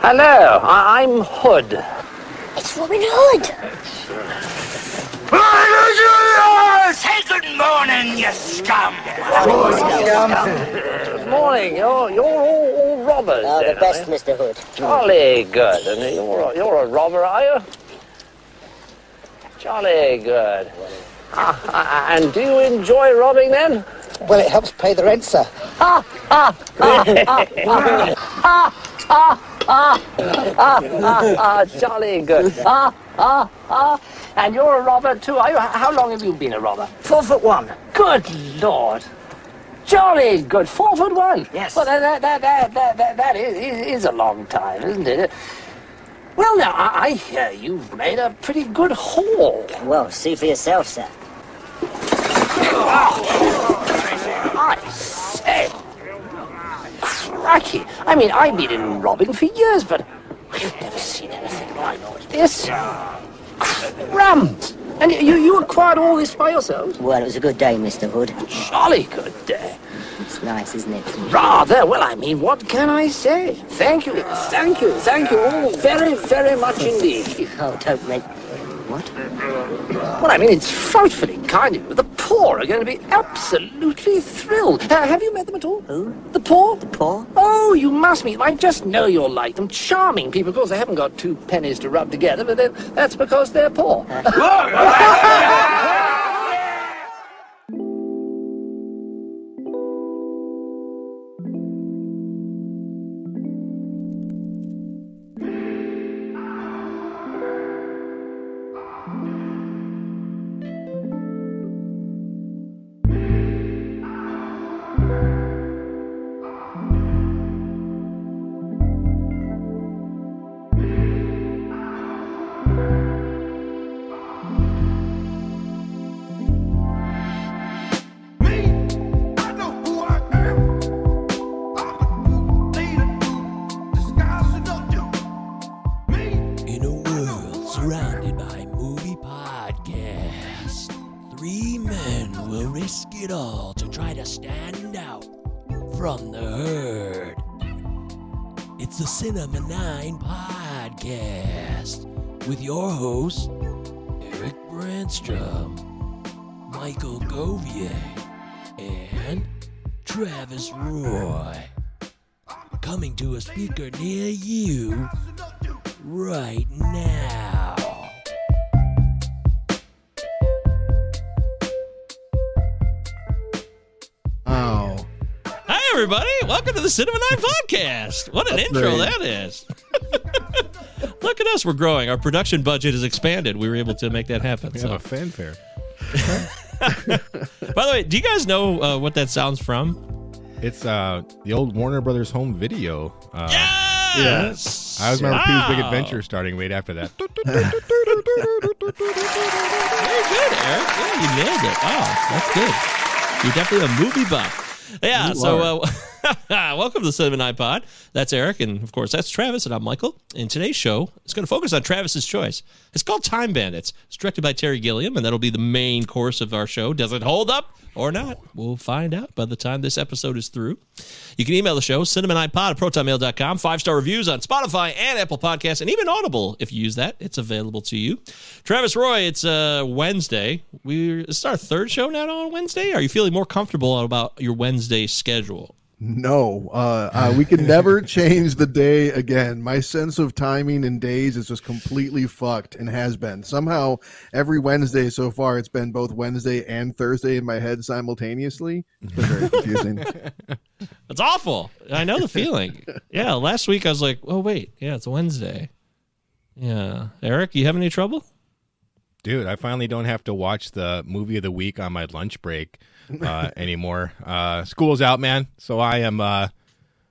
Hello, I- I'm Hood. It's Robin Hood. Say good morning, you scum! Good morning. You're you're all, all robbers. Oh, then, the best, you? Mr. Hood. Jolly good. And you're a, you're a robber, are you? Jolly good. Ah, and do you enjoy robbing then? Well, it helps pay the rent, sir. Ah, ah, ah, ah, ah, ah, ah, ah, ah, ah, ah, jolly good. Ah, ah, ah. And you're a robber too, are you? How long have you been a robber? Four foot one. Good Lord. Jolly good. Four foot one. Yes. Well, that, that, that, that, that, that is, is, is a long time, isn't it? Well, now, I, I hear you've made a pretty good haul. Well, see for yourself, sir. I say. Cracky. I mean, I've been in robbing for years, but I've never seen anything like this. Crumbs. And you, you acquired all this by yourselves? Well, it was a good day, Mr. Hood. Jolly good day. It's nice, isn't it? Rather. Well, I mean, what can I say? Thank you, ah. thank you, thank you all very, very much indeed. Oh, don't make... What? Well, I mean, it's frightfully kind of you. The poor are going to be absolutely thrilled. Uh, have you met them at all? Who? The poor? The poor? Oh, you must meet them. I just know you'll like them. Charming people. Of course, they haven't got two pennies to rub together, but then that's because they're poor. Travis Roy. Coming to a speaker near you right now. Oh, Hi, everybody. Welcome to the Cinema 9 podcast. What an intro Upgrade. that is. Look at us. We're growing. Our production budget has expanded. We were able to make that happen. we So. have a fanfare. By the way, do you guys know uh, what that sounds from? It's uh the old Warner Brothers home video. Uh, Yes. I always remember Pee Wee's Big Adventure starting right after that. Very good, Eric. Yeah, you nailed it. Oh, that's good. You're definitely a movie buff. Yeah, so uh, welcome to the Cinema Nine Pod. That's Eric, and of course, that's Travis, and I'm Michael. And today's show is going to focus on Travis's choice. It's called Time Bandits. It's directed by Terry Gilliam, and that'll be the main course of our show. Does it hold up or not? We'll find out by the time this episode is through. You can email the show, cinema9pod at protonmail.com. Five star reviews on Spotify and Apple Podcasts, and even Audible. If you use that, it's available to you. Travis Roy, it's uh, Wednesday. We're, It's our third show now on Wednesday. Are you feeling more comfortable about your Wednesday schedule? No, uh, uh, we can never change the day again. My sense of timing and days is just completely fucked and has been. Somehow, every Wednesday so far, it's been both Wednesday and Thursday in my head simultaneously. It's been very confusing. It's awful. I know the feeling. yeah, last week I was like, oh, wait. Yeah, it's Wednesday. Yeah. Eric, you have any trouble? Dude, I finally don't have to watch the movie of the week on my lunch break uh, anymore. Uh, school's out, man. So I am uh,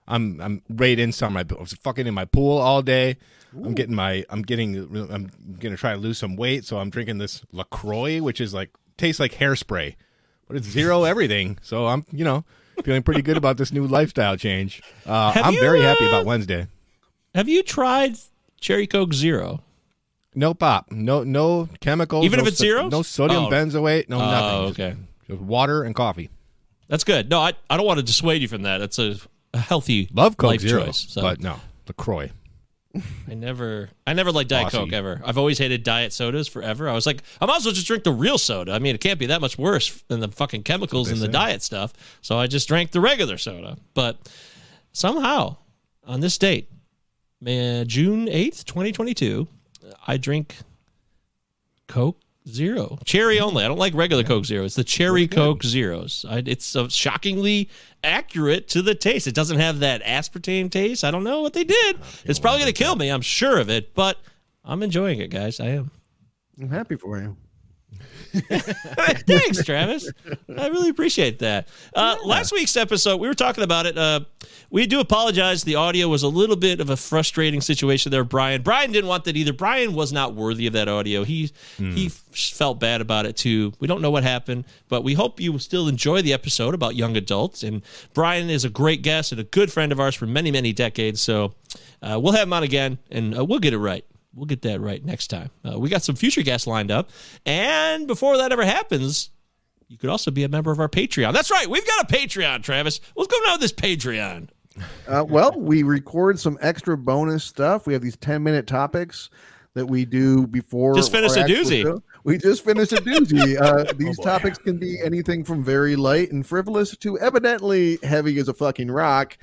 I'm I'm right in summer. I was fucking in my pool all day. I'm getting my I'm getting I'm gonna try to lose some weight, so I'm drinking this LaCroix, which is like tastes like hairspray, but it's zero everything. So I'm you know feeling pretty good about this new lifestyle change. Uh, I'm you, very happy uh, about Wednesday. Have you tried Cherry Coke Zero? No pop, no no chemicals, Even no if it's so- zeros? no sodium Oh. benzoate, no Oh, nothing. Okay. Just water and coffee. That's good. No, I, I don't want to dissuade you from that. That's a a healthy Love Coke life Zero, choice. So but no, Lacroix. I never, I never liked Diet Bossy. Coke ever. I've always hated diet sodas forever. I was like, I might as well just drink the real soda. I mean, it can't be that much worse than the fucking chemicals in the say. diet stuff. So I just drank the regular soda. But somehow, on this date, May- June eighth, twenty twenty two, I drink Coke Zero, cherry only. I don't like regular Coke Zero. It's the cherry Coke Zeros. I, it's uh, shockingly accurate to the taste. It doesn't have that aspartame taste. I don't know what they did. It's probably going to kill me. I'm sure of it, but I'm enjoying it, guys. I am. I'm happy for you. Thanks, Travis. I really appreciate that. Uh, Last week's episode, we were talking about it. Uh, we do apologize. The audio was a little bit of a frustrating situation there, Brian. Brian didn't want that either. Brian was not worthy of that audio. He he felt bad about it too. We don't know what happened, but we hope you still enjoy the episode about young adults. And Brian is a great guest and a good friend of ours for many many decades. So uh, we'll have him on again, and uh, we'll get it right. We'll get that right next time. Uh, we got some future guests lined up. And before that ever happens, you could also be a member of our Patreon. That's right. We've got a Patreon, Travis. What's going on with this Patreon? Uh, well, we record some extra bonus stuff. We have these 10 minute topics that we do before. Just finished our a doozy. show. We just finished a doozy. Uh, these boy. topics can be anything from very light and frivolous to evidently heavy as a fucking rock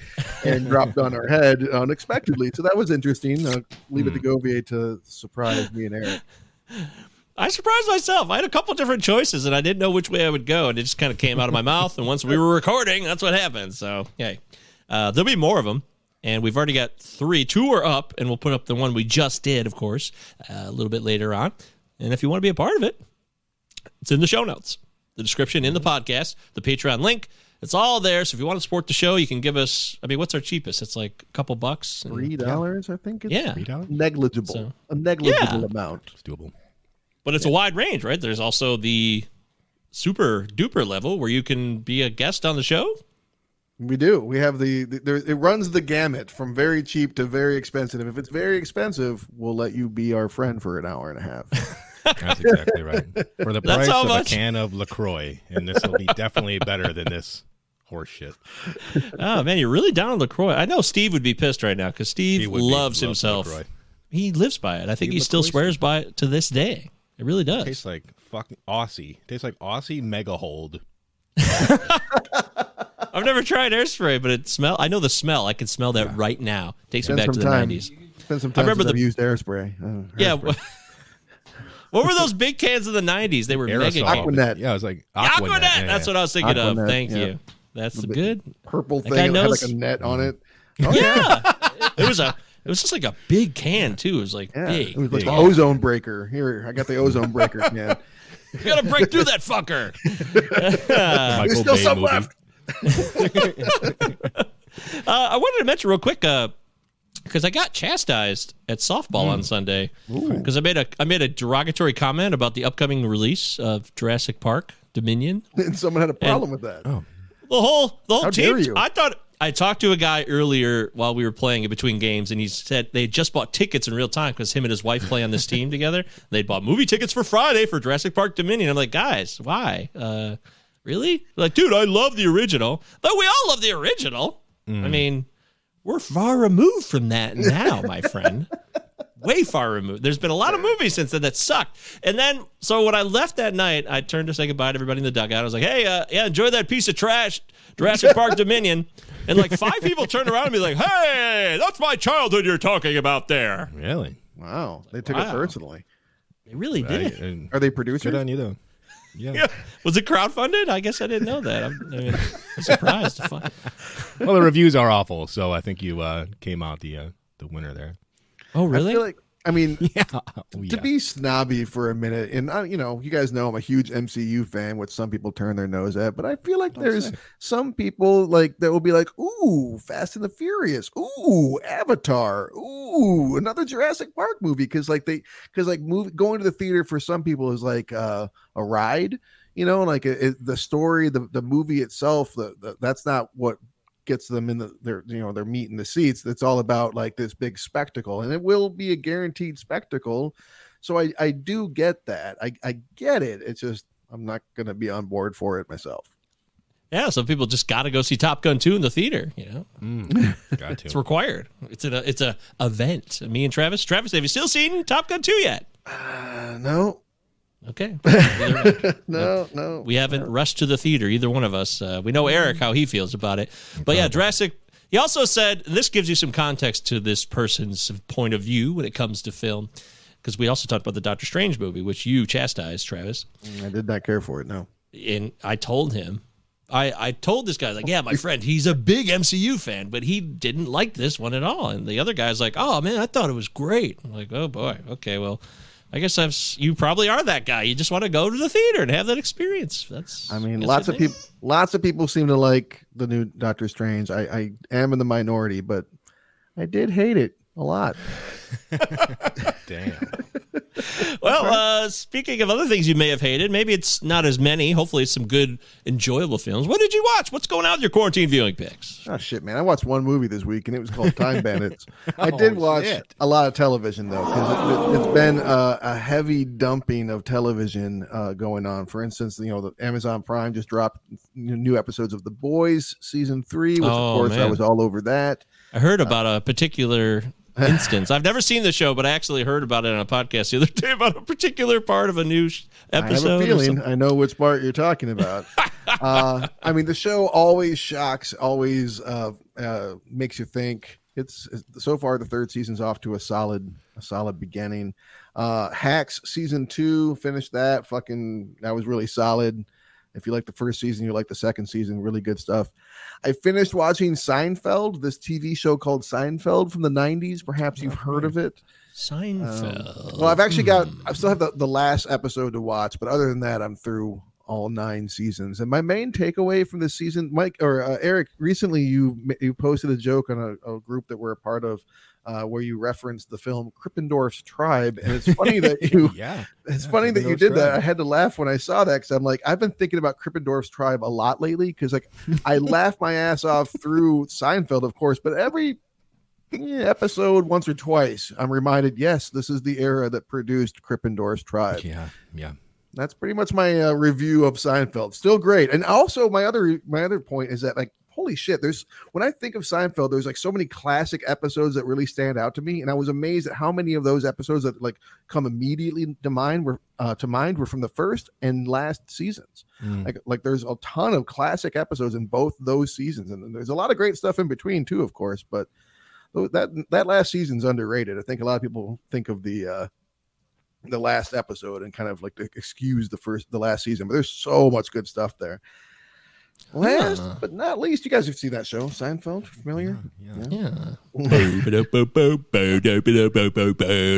and dropped on our head unexpectedly. So that was interesting. Uh, leave it to Govier to surprise me and Eric. I surprised myself. I had a couple different choices and I didn't know which way I would go. And it just kind of came out of my mouth. And once we were recording, that's what happened. So, yay. Uh, there'll be more of them. And we've already got three. Two are up, and we'll put up the one we just did, of course, uh, a little bit later on. And if you want to be a part of it, it's in the show notes, the description in the mm-hmm. podcast, the Patreon link. It's all there. So if you want to support the show, you can give us. I mean, what's our cheapest? It's like a couple bucks. and- Three dollars, I think. It's Yeah. $3? negligible. So- a negligible Yeah. amount. It's doable. But it's a wide range, right? There's also the super duper level where you can be a guest on the show. We do. We have the, the there. It runs the gamut from very cheap to very expensive. If it's very expensive, we'll let you be our friend for an hour and a half. That's exactly right. For the price of much- a can of Lacroix, and this will be definitely better than this horseshit. Oh man, you're really down on Lacroix. I know Steve would be pissed right now because Steve He would be- loves loves himself. LaCroix. He lives by it. I think Steve he still LaCroix. swears by it to this day. It really does. Tastes like fucking Aussie. Tastes like Aussie Mega Hold. I've never tried air spray, but it smell. I know the smell. I can smell that right now. Takes me back some to the time. '90s. Spend some I time remember since I've the- used airspray. Oh, uh, Yeah. hairspray. what were those big cans of the '90s? They were mega Aerosol. cans. Aquanet. Yeah, it was like Aquanet. Aquanet. yeah, That's what I was thinking of. Thank yeah. you. That's Little bit good. purple thing. guy It had like a net on it. Oh, Yeah. it was a. It was just like a big can too. It was like Yeah, big. it was like big. the ozone breaker. Here, I got the ozone breaker. Man, You gotta break through that fucker. There's still Bay some movie. left. Uh, I wanted to mention real quick because I got chastised at softball Hmm. on Sunday because I made a I made a derogatory comment about the upcoming release of Jurassic Park Dominion. and someone had a problem with that. Oh. The whole the whole How team. dare you. I thought I talked to a guy earlier while we were playing in between games, and he said they just bought tickets in real time because him and his wife play on this team together. They bought movie tickets for Friday for Jurassic Park Dominion. I'm like, guys, why? Uh, really? Like, dude, I love the original. But we all love the original. I mean, we're far removed from that now, my friend. Way far removed. There's been a lot of movies since then that sucked. And then, so when I left that night, I turned to say goodbye to everybody in the dugout. I was like, hey, uh, yeah, enjoy that piece of trash, Jurassic Park Dominion. And like five people turned around and be like, hey, that's my childhood you're talking about there. Really? Wow, they took Wow. it personally. They really I, did. Are they good producers? on you though. Yeah. yeah. Was it crowdfunded? I guess I didn't know that. I'm, I mean, I'm surprised. to find- Well, the reviews are awful, so I think you uh, came out the uh, the winner there. Oh, I really? feel like. I mean, Yeah. Oh, to be snobby for a minute, and I, you know, you guys know I'm a huge MCU fan, which some people turn their nose at, but I feel like there's say. some people like that will be like, "Ooh, Fast and the Furious, ooh, Avatar, ooh, another Jurassic Park movie," because like they, because like move going to the theater for some people is like uh, a ride, you know, like it, it- the story, the the movie itself, the, the that's not what gets them in the their you know their meat in the seats it's all about like this big spectacle and it will be a guaranteed spectacle so i i do get that i i get it it's just i'm not gonna be on board for it myself Yeah, some people just got to go see Top Gun 2 in the theater, you know. Got It's required. It's a it's a event. Me and Travis. Travis, have you still seen Top Gun 2 yet? Uh, no, Okay. No, no. We haven't rushed to the theater, either one of us. Uh, we know Eric how he feels about it. But yeah, Jurassic. He also said this gives you some context to this person's point of view when it comes to film, because we also talked about the Doctor Strange movie, which you chastised, Travis. I did not care for it. No. And I told him, I I told this guy like, yeah, my friend, he's a big MCU fan, but he didn't like this one at all. And the other guy's like, oh man, I thought it was great. I'm like, oh boy, okay, well. I guess I've, you probably are that guy. You just want to go to the theater and have that experience. That's. I mean, lots of people, lots of people seem to like the new Doctor Strange. I, I am in the minority, but I did hate it a lot. Damn. Well, uh, speaking of other things you may have hated, maybe it's not as many. Hopefully, it's some good, enjoyable films. What did you watch? What's going on with your quarantine viewing picks? Oh shit, man! I watched one movie this week, and it was called Time Bandits. I did Oh, watch shit. a lot of television though, because it, has been uh, a heavy dumping of television uh, going on. For instance, you know, the Amazon Prime just dropped new episodes of The Boys season three, which Oh, of course I was all over that. I heard about a particular instance. I've never seen the show, but I actually heard about it on a podcast the other day about a particular part of a new sh- episode. I have a feeling. I know which part you're talking about. uh, I mean, the show always shocks, always uh, uh, makes you think. It's so far the third season's off to a solid, a solid beginning. Uh, Hacks season two finished that. Fucking, that was really solid. If you like the first season, you like the second season. Really good stuff. I finished watching Seinfeld, this TV show called Seinfeld from the '90s. Perhaps you've heard of it. Seinfeld. Well, I've actually got. I still have the, the last episode to watch, but other than that, I'm through all nine seasons. And my main takeaway from this season, Mike or uh, Eric, recently you you posted a joke on a, a group that we're a part of, uh, where you referenced the film Krippendorf's Tribe, and it's funny that you. yeah. It's Yeah, funny that you did that. I had to laugh when I saw that because I'm like, I've been thinking about Krippendorf's Tribe a lot lately because like I laughed my ass off through Seinfeld, of course, but every yeah, episode once or twice, I'm reminded, yes, this is the era that produced Krippendorf's Tribe. Yeah. Yeah. That's pretty much my uh, review of Seinfeld. Still great. And also my other my other point is that like holy shit, there's when I think of Seinfeld, there's like so many classic episodes that really stand out to me, and I was amazed at how many of those episodes that like come immediately to mind were uh, to mind were from the first and last seasons. Mm. Like like there's a ton of classic episodes in both those seasons, and there's a lot of great stuff in between too, of course. But that that last season's underrated. I think a lot of people think of the uh, the last episode and kind of like to excuse the first the last season, but there's so much good stuff there. Last Huh. but not least, you guys have seen that show, Seinfeld. Familiar? Yeah.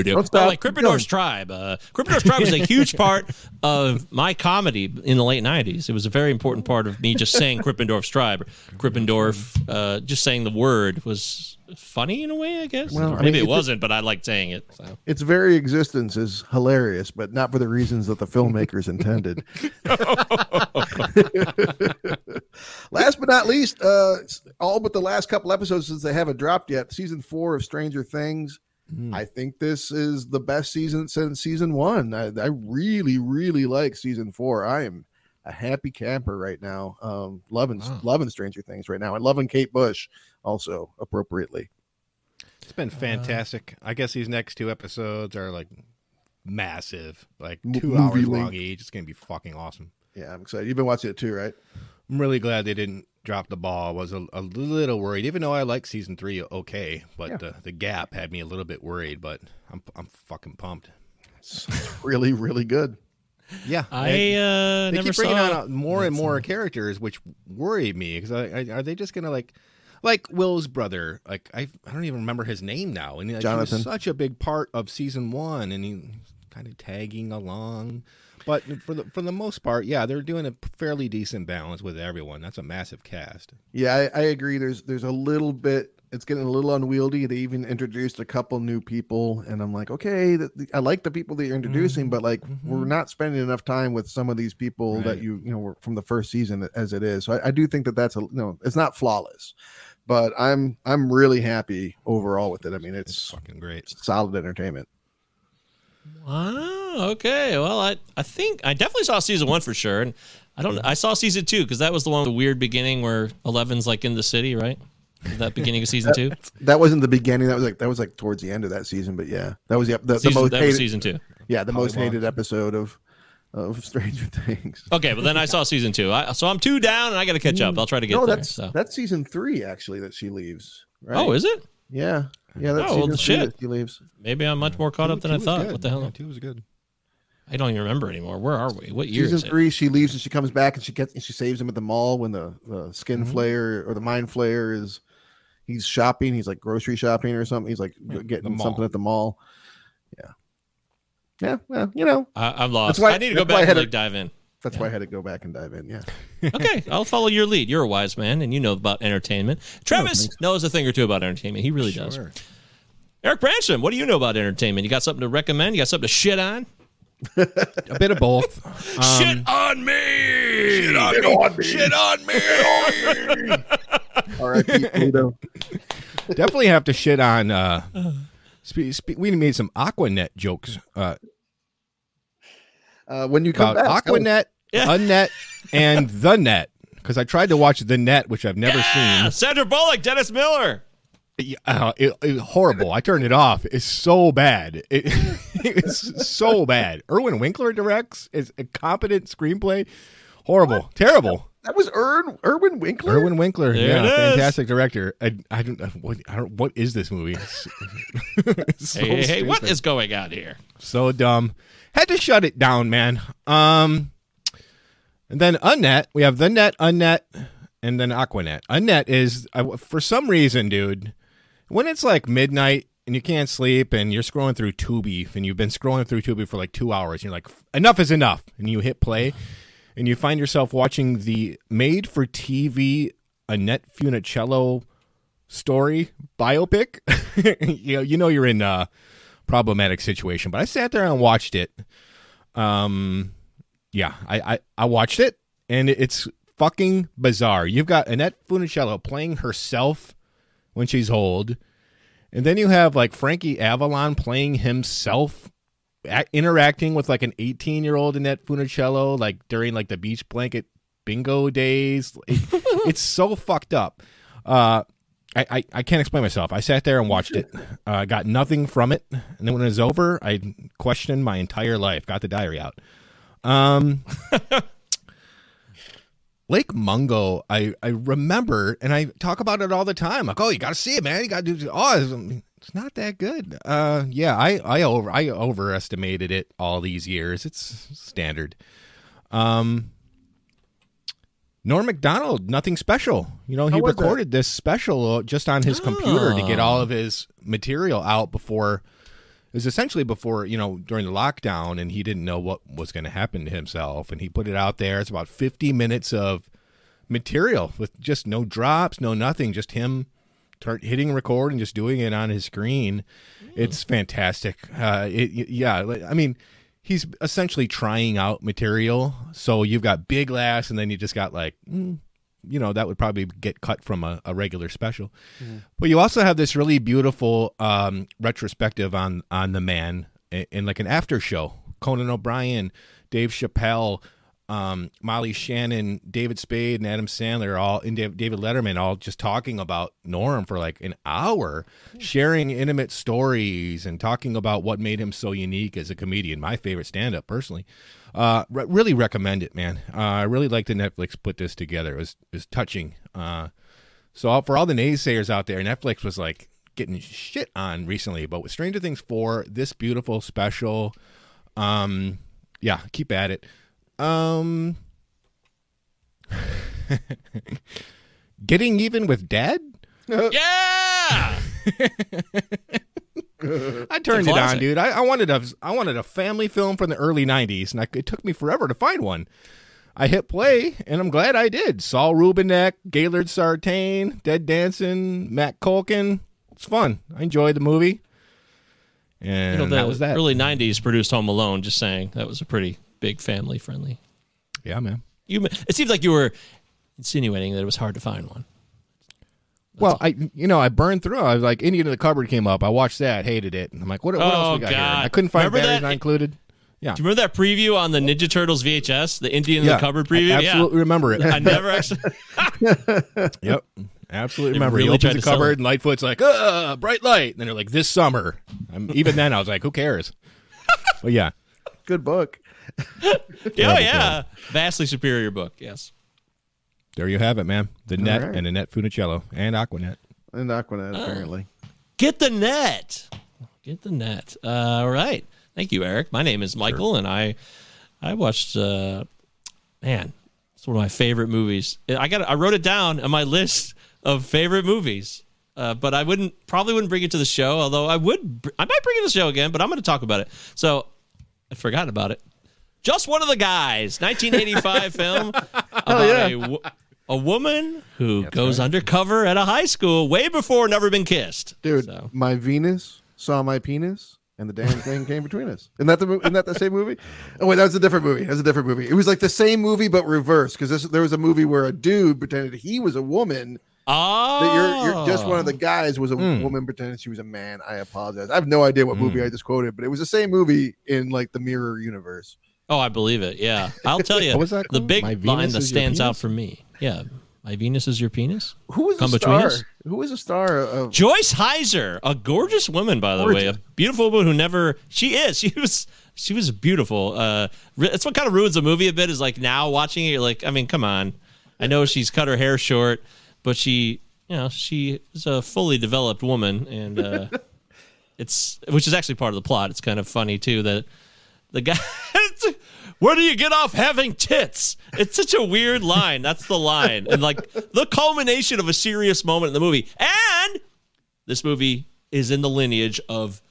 Don't Well, stop. like Keep Krippendorf's. Tribe. Uh, Krippendorf's Tribe was a huge part of my comedy in the late '90s. It was a very important part of me just saying Krippendorf's Tribe. Krippendorf, uh, just saying the word was funny in a way, I guess. Well, I Maybe mean, it wasn't, but I liked saying it. So. Its very existence is hilarious, but not for the reasons that the filmmakers intended. last but not least, uh, all but the last couple episodes since they haven't dropped yet, season four of Stranger Things. I think this is the best season since season one. I, I really, really like season four. I am a happy camper right now. Um, loving, Wow. loving Stranger Things right now, and loving Kate Bush also appropriately. It's been fantastic. I guess these next two episodes are like massive, like two movie hours long each. It's gonna be fucking awesome. Yeah, I'm excited. You've been watching it too, right? I'm really glad they didn't drop the ball. I was a, a little worried, even though I like season three okay, but Yeah. the, the gap had me a little bit worried. But I'm I'm fucking pumped. It's really, really good. Yeah, I They- uh, they never keep bringing saw. on more and more characters, which worry me because I, I, are they just gonna like, like Will's brother? Like I, I don't even remember his name now, and like, he was such a big part of season one, and he's kind of tagging along. But for the for the most part, yeah, they're doing a fairly decent balance with everyone. That's a massive cast. Yeah, I, I agree. There's there's a little bit. It's getting a little unwieldy. They even introduced a couple new people, and I'm like, okay, th- I like the people that you're introducing, but like mm-hmm. we're not spending enough time with some of these people that you you know were from the first season as it is. So I, I do think that that's a you know it's not flawless, but I'm I'm really happy overall with it. I mean, It's it's fucking great. solid entertainment. Wow. Okay. Well, I I think I definitely saw season one for sure, and I don't. I saw season two because that was the one with the weird beginning where Eleven's like in the city, right? That beginning of season two. That wasn't the beginning. That was like that was like towards the end of that season. But yeah, that was the the, the most that hated, was season two. yeah the most Polybog. hated episode of of Stranger Things. Okay, but then I saw season two. I, so I'm two down, and I got to catch up. I'll try to get no, there. that's so. that's season three actually that she leaves. Right? Oh, is it? yeah, yeah. That's Oh, well, season three shit. that she leaves. Maybe I'm much more caught up than I thought. good. What the hell? Yeah, two was good. I don't even remember anymore. Where are we? What year Season is it? three, she leaves and she comes back and she gets and she saves him at the mall when the, the skin Mm-hmm. flayer or the mind flayer is he's shopping. He's like grocery shopping or something. He's like Yeah, getting something at the mall. Yeah, yeah. Well, you know I, I'm lost. That's why- I need to go that's why I back and a- like dive in. that's why I had to go back and dive in. Yeah. Okay, I'll follow your lead. You're a wise man, and you know about entertainment. Travis knows a thing or two about entertainment. He really does. Eric Branson, what do you know about entertainment? You got something to recommend? You got something to shit on? A bit of both. Um, shit on me! Shit on on me. Shit on me. R.I.P. Pluto. definitely have to shit on. Uh, spe- spe- we made some Aquanet jokes uh, Uh, when you come about back, Aquanet, Yeah. Annette, and the Net because I tried to watch the Net, which I've never Yeah, seen. Sandra Bullock, Dennis Miller. Yeah, uh, it, it- horrible. I turned it off. It's so bad. It, it's so bad. Irwin Winkler directs. It's a competent screenplay. Horrible. Terrible. That was Ern, Irwin Winkler. Irwin Winkler. There yeah, it is. fantastic director. I, I don't know what I don't, what is this movie? It's, it's so Hey, hey, hey, what going on here? so dumb. Had to shut it down, man. Um, and then Annette, we have the Net, Annette, and then Aquanet. Unnet is I, for some reason, dude. When it's like midnight and you can't sleep and you're scrolling through Tubi and you've been scrolling through Tubi for like two hours, and you're like, enough is enough, and you hit play, and you find yourself watching the made-for-TV Annette Funicello story biopic. you know, you know you're in a problematic situation. But I sat there and watched it. Um, yeah, I I, I watched it, and it's fucking bizarre. You've got Annette Funicello playing herself when she's old, and then you have like Frankie Avalon playing himself. A- Interacting with like an 18 year old Annette Funicello, like during like the beach blanket bingo days, It- it's so fucked up. Uh, I, I, I can't explain myself. I sat there and watched it. Uh, got nothing from it, and then when it was over, I questioned my entire life. Got the diary out. Um, Lake Mungo, I, I remember, and I talk about it all the time. Like, oh, you got to see it, man. You got to do. Oh, it's, not that good. Uh, yeah, I I over I overestimated it all these years. It's standard. Um, Norm Macdonald, nothing special. You know, he was that? recorded this special just on his computer to get Oh. all of his material out before. It was essentially before you know during the lockdown, and he didn't know what was going to happen to himself, and he put it out there. It's about fifty minutes of material with just no drops, no nothing, just him turn, hitting record and just doing it on his screen. It's fantastic. Uh, it, yeah, I mean, he's essentially trying out material. So you've got big laughs, and then you just got like, mm, you know, that would probably get cut from a, a regular special. But you also have this really beautiful um, retrospective on on the man in, in like an after show. Conan O'Brien, Dave Chappelle, um, Molly Shannon, David Spade, and Adam Sandler all and David Letterman all just talking about Norm for like an hour, sharing intimate stories and talking about what made him so unique as a comedian. My favorite stand up, personally. Uh, re- really recommend it, man. Uh, I really like that Netflix put this together. It was it was touching. Uh, so all- for all the naysayers out there, Netflix was like getting shit on recently, but with Stranger Things 4, this beautiful special, um, yeah, keep at it. Um, getting even with Dad. Yeah. I turned it on, dude. I, I wanted a I wanted a family film from the early '90s, and I, it took me forever to find one. I hit play, and I'm glad I did. Saul Rubinek, Gailard Sartain, Ted Danson, Matt Culkin. It's fun. I enjoyed the movie, and You know, the that was that. early '90s produced Home Alone. Just saying, that was a pretty big family friendly. yeah, man. You, it seems like you were insinuating that it was hard to find one. Well, I you know I burned through. I was like Indian in the cupboard came up. I watched that, hated it. And I'm like, what, what else Oh, we got here? I couldn't find Remember batteries that? not included. Yeah. Do you remember that preview on the Ninja Turtles VHS, the Indian in the cupboard preview? I absolutely remember it. I never actually. Yep. Absolutely They remember. really he opens to the sell cupboard and Lightfoot's like, uh, bright light. And then they're like, this summer. Um, even then, I was like, who cares? But yeah. Good book. oh yeah, vastly superior book. Yes. There you have it, man. The net right. and Annette Funicello and Aquanet. And Aquanet, Oh. apparently. Get the net. Get the net. Uh, all right. Thank you, Eric. My name is Michael, and I I watched. Uh, man, it's one of my favorite movies. I got. I wrote it down on my list of favorite movies. Uh, but I wouldn't probably wouldn't bring it to the show. Although I would, I might bring it to the show again. But I'm going to talk about it. So I forgot about it. Just one of the guys, 1985 film about yeah. a, a woman who goes undercover at a high school way before Never Been Kissed. Dude, So- my Venus saw my penis, and the damn thing came between us. Isn't that the isn't that the same movie? Oh wait, that was a different movie. That was a different movie. It was like the same movie but reversed because there was a movie where a dude pretended he was a woman. Oh, That you're, you're just one of the oh. guys was a hmm. woman pretending she was a man. I apologize. I have no idea what hmm. movie I just quoted, but it was the same movie in like the mirror universe. Oh, I believe it. Yeah, I'll tell you. What was that The called? big My line Venus that is your stands out penis? for me. Yeah, my Venus is your penis. Who was Come the between star? us? Who was the star of Joyce Hyser, a gorgeous woman, by the way, a Gorgeous. beautiful woman who never. She is. She was. She was beautiful. Uh, re- that's what kind of ruins the movie a bit. Is like now watching it, you're like, I mean, come on. I know she's cut her hair short, but she, you know, she is a fully developed woman, and uh, it's which is actually part of the plot. It's kind of funny too that the guy. Where do you get off having tits? It's such a weird line. That's the line, and like the culmination of a serious moment in the movie. And this movie is in the lineage of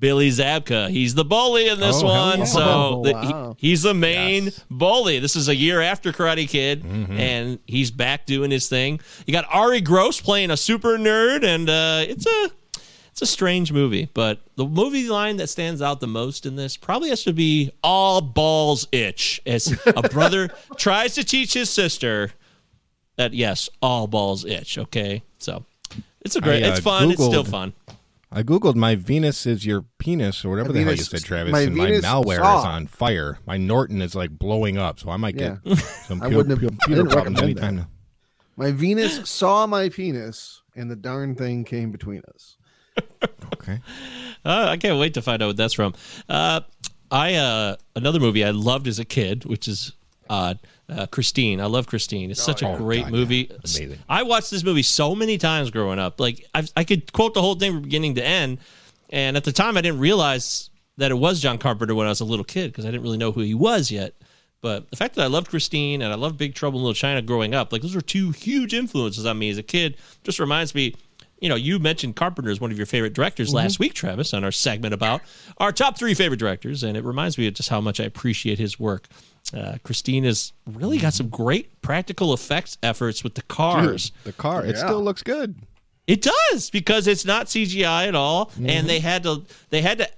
Billy Zabka. He's the bully in this Oh, hell one, yeah. so Oh, the- wow. he- he's the main Yes. bully. This is a year after Karate Kid, and he's back doing his thing. You got Arye Gross playing a super nerd, and uh, it's a it's a strange movie. But the movie line that stands out the most in this probably has to be "All Balls Itch," as a brother tries to teach his sister that yes, all balls itch. Okay, so it's a great, I, uh, it's fun, it's still fun. I googled my Venus is your penis or whatever My the hell you said, Travis, my and Venus my malware saw. is on fire. My Norton is like blowing up, so I might get Yeah. some I pu- wouldn't have- pu- I computer problems recommend that. anytime. My Venus saw my penis, and the darn thing came between us. Okay. Uh, I can't wait to find out what that's from. Uh, I uh, another movie I loved as a kid, which is odd. Uh, Christine, I love Christine. It's such a Oh, great God, movie. yeah. Amazing. I watched this movie so many times growing up. Like I, I could quote the whole thing from beginning to end. And at the time, I didn't realize that it was John Carpenter when I was a little kid because I didn't really know who he was yet. But the fact that I loved Christine and I loved Big Trouble in Little China growing up, like those were two huge influences on me as a kid. Just reminds me, you know, you mentioned Carpenter as one of your favorite directors mm-hmm. last week, Travis, on our segment about our top three favorite directors, and it reminds me of just how much I appreciate his work. Uh, Christine has really got some great practical effects efforts with the cars. The car, it Yeah. still looks good. It does because it's not CGI at all, and mm-hmm. they had to. They had to.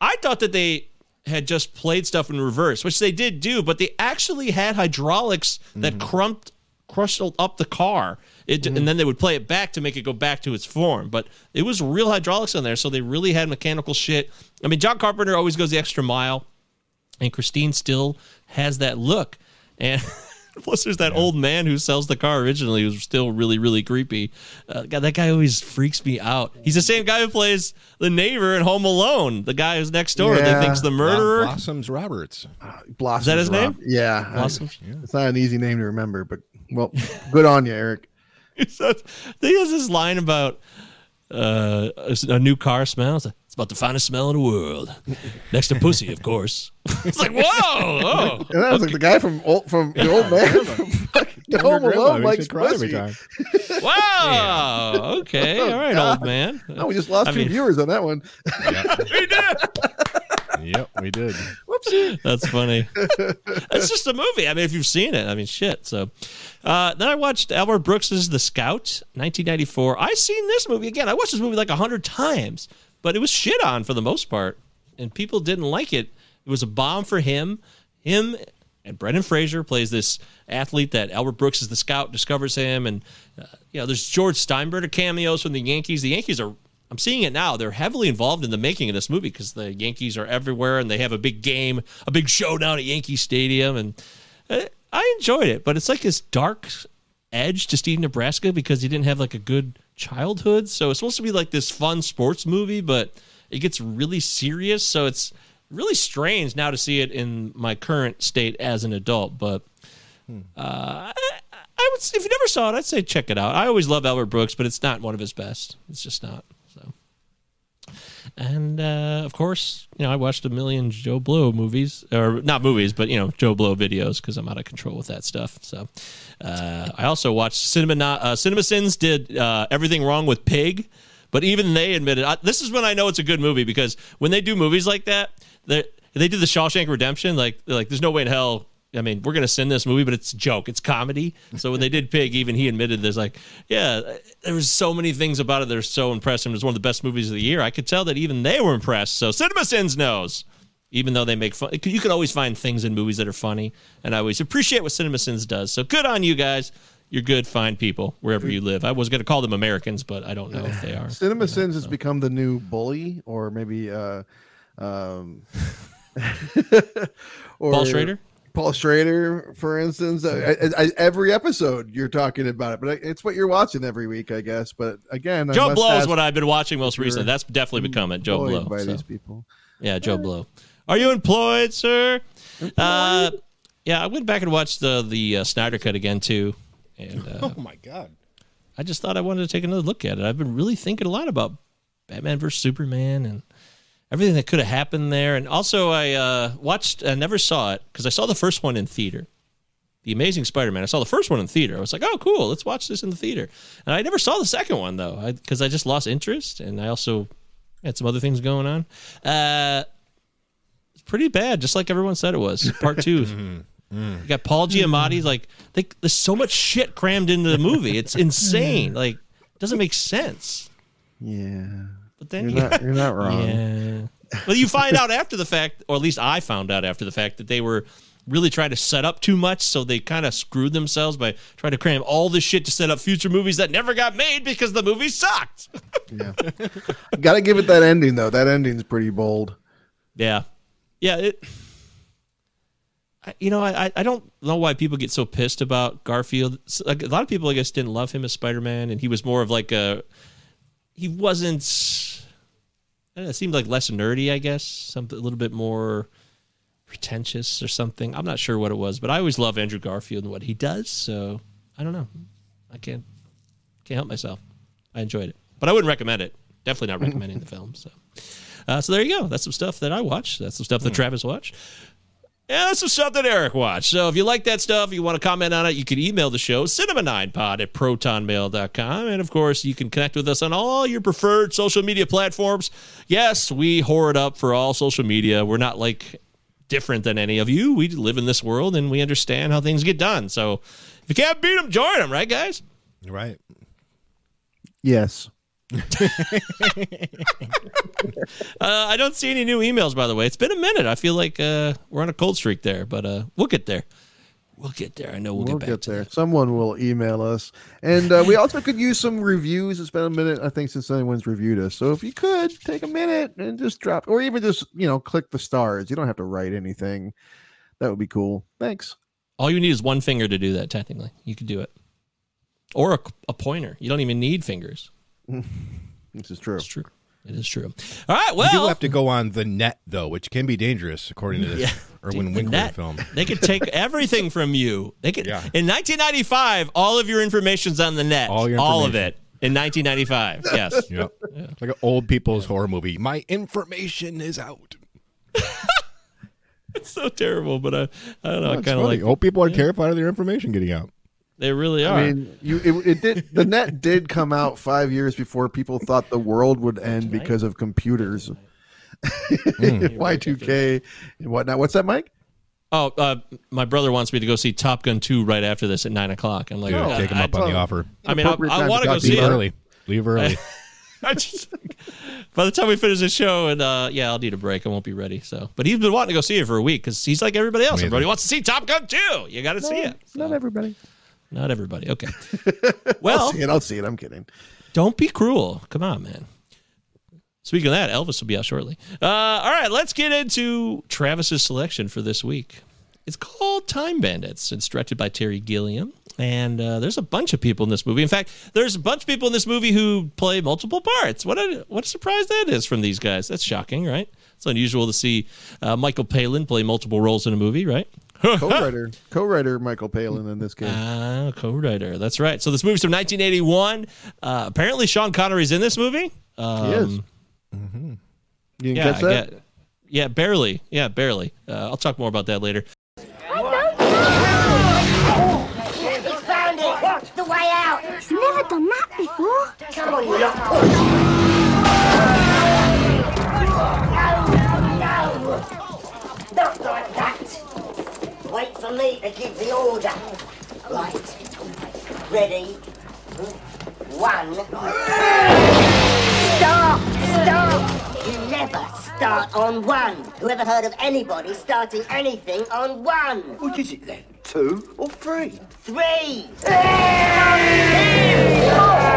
I thought that they had just played stuff in reverse, which they did do, but they actually had hydraulics that mm-hmm. crumped, crushed up the car, it, and mm-hmm. then they would play it back to make it go back to its form. But it was real hydraulics on there, so they really had mechanical shit. I mean, John Carpenter always goes the extra mile and Christine still has that look. And plus, there's that old man who sells the car originally, who's still really, really creepy. Uh, God, that guy always freaks me out. He's the same guy who plays the neighbor in Home Alone, the guy who's next door. Yeah. They think's the murderer. Blossoms Roberts. Blossoms Is that his Rob. name? Yeah. Blossoms? It's not an easy name to remember, but well, good on you, Eric. So, he has this line about uh, a new car smells. It's about the finest smell in the world, next to pussy, of course. it's like, whoa, oh, And that was like the guy from old, from the old man from fucking Home Alone makes likes every pussy. time. wow, okay, all right, old man. Oh, we just lost I two mean- viewers on that one. We did. Yep, we did. Whoopsie. That's funny. it's just a movie. I mean, if you've seen it, I mean, shit. So uh, then I watched Albert Brooks's The Scout, 1994. I've seen this movie again. I watched this movie like a hundred times, but it was shit on for the most part, and people didn't like it. It was a bomb for him. Him and Brendan Fraser plays this athlete that Albert Brooks is the scout, discovers him, and uh, you know, there's George Steinbrenner cameos from the Yankees. The Yankees are I'm seeing it now. They're heavily involved in the making of this movie because the Yankees are everywhere and they have a big game, a big showdown at Yankee Stadium, and uh, I enjoyed it. But it's like this dark edge to Steve Nebraska because he didn't have like a good childhood. So it's supposed to be like this fun sports movie, but it gets really serious. So it's really strange now to see it in my current state as an adult. But uh, I, I would, if you never saw it, I'd say check it out. I always love Albert Brooks, but it's not one of his best. It's just not. And uh, of course, you know, I watched a million Joe Blow movies, or not movies, but you know, Joe Blow videos because I'm out of control with that stuff. So, uh, I also watched Cinema. Uh, Cinema Sins did uh, everything wrong with Pig, but even they admitted I, this is when I know it's a good movie because when they do movies like that, they they did the Shawshank Redemption. Like, like there's no way in hell. I mean, we're gonna send this movie, but it's a joke. It's comedy. So when they did Pig, even he admitted there's like, yeah, there was so many things about it that are so impressive. It was one of the best movies of the year. I could tell that even they were impressed. So Cinema Sins knows. Even though they make fun, you can always find things in movies that are funny, and I always appreciate what Cinema Sins does. So good on you guys. You're good, fine people wherever you live. I was going to call them Americans, but I don't know if they are. Cinema Sins has become the new bully, or maybe uh, um, or Paul Schrader? Paul Schrader, for instance. I, I, I, every episode you're talking about it, but it's what you're watching every week, I guess. But again, I Joe must Blow is what I've been watching most recently. That's definitely become it. Joe Blow. by so. these people. Yeah, Joe Blow. Are you employed, sir? Uh, yeah, I went back and watched the the uh, Snyder cut again too, and uh, Oh my god. I just thought I wanted to take another look at it. I've been really thinking a lot about Batman vs Superman and everything that could have happened there. And also, I uh, watched. I never saw it because I saw the first one in theater. The Amazing Spider-Man. I saw the first one in theater. I was like, "Oh, cool! Let's watch this in the theater." And I never saw the second one though, because I, just lost interest, and I also had some other things going on. Uh, it's pretty bad, just like everyone said it was. Part two. You got Paul Giamatti. Like, they, there's so much shit crammed into the movie. It's insane. Like, it doesn't make sense. Yeah, But then you're not, you're not wrong. yeah. Well, you find out after the fact, or at least I found out after the fact, that they were really trying to set up too much, so they kind of screwed themselves by trying to cram all this shit to set up future movies that never got made because the movie sucked. Yeah, got to give it that ending though. That ending's pretty bold. Yeah, yeah. It, I, you know, I I don't know why people get so pissed about Garfield. Like, a lot of people, I guess, didn't love him as Spider Man, and he was more of like a. He wasn't. I don't know, it seemed like less nerdy, I guess. Something a little bit more pretentious or something. I'm not sure what it was, but I always love Andrew Garfield and what he does. So I don't know. I can't can't help myself. I enjoyed it, but I wouldn't recommend it. Definitely not recommending the film. So, uh, so there you go. That's some stuff that I watched. That's some stuff that Travis watched. Yeah, that's some stuff that Eric watched. So if you like that stuff, you want to comment on it, you can email the show, cinema9pod at protonmail.com. And of course, you can connect with us on all your preferred social media platforms. Yes, we whore it up for all social media. We're not like different than any of you. We live in this world and we understand how things get done. So if you can't beat them, join them, right, guys? Right. Yes. Uh, I don't see any new emails, by the way. It's been a minute. I feel like uh, we're on a cold streak there, but uh, we'll get there. We'll get there. I know we'll, We'll get back get there. that. Someone will email us, and uh, we also could use some reviews. It's been a minute, I think, since anyone's reviewed us. So if you could take a minute and just drop, or even just you know click the stars. You don't have to write anything. That would be cool. Thanks. All you need is one finger to do that, technically. You could do it. Or a, a pointer. You don't even need fingers. This is true. It's true. It is true. All right, Well, you do have to go on the net though, which can be dangerous according to this Yeah. Irwin Dude, Winkler film. they could take everything from you. They could Yeah. in 1995. All of your information's on the net. All your all of it in 1995. Yes. Yep. It's like an old people's horror movie. My information is out. it's so terrible, but I, I don't know. I kind of like. old people are terrified of their information getting out. They really are. I mean, you it, it did. The net did come out five years before people thought the world would end because of computers. Y two K and whatnot. What's that, Mike? oh, uh, my brother wants me to go see Top Gun 2 right after this at nine o'clock. I'm like, Dude, I- take him I- up on the offer. I mean, I, I want to to go see it. early. Leave early. I just by the time we finish the show, and uh, yeah, I'll need a break. I won't be ready. So, but he's been wanting to go see it for a week because he's like everybody else. Amazing. Everybody wants to see Top Gun 2. You got to see it. Not everybody. Not everybody. Okay. I'll Well, see it. I'll see it. I'm kidding. don't be cruel. Come on, man. Speaking of that, Elvis will be out shortly. Uh, all right, let's get into Travis's selection for this week. It's called Time Bandits. It's directed by Terry Gilliam. And uh, there's a bunch of people in this movie. In fact, there's a bunch of people in this movie who play multiple parts. What a what a surprise that is from these guys. That's shocking, right? It's unusual to see uh, Michael Palin play multiple roles in a movie, right? co-writer, co-writer Michael Palin in this case. Ah, co-writer. That's right. So this movie's from 1981. Uh, apparently, Sean Connery's in this movie. Um, he is. Mm-hmm. You didn't Yeah, catch that? get- yeah, barely. Yeah, barely. Uh, I'll talk more about that later. He found it! The way out! He's never done that before. Come on, you for me to give the order. Right. Ready? One. Stop! Stop! You never start on one. Whoever heard of anybody starting anything on one? What is it then? Two or three? Three! What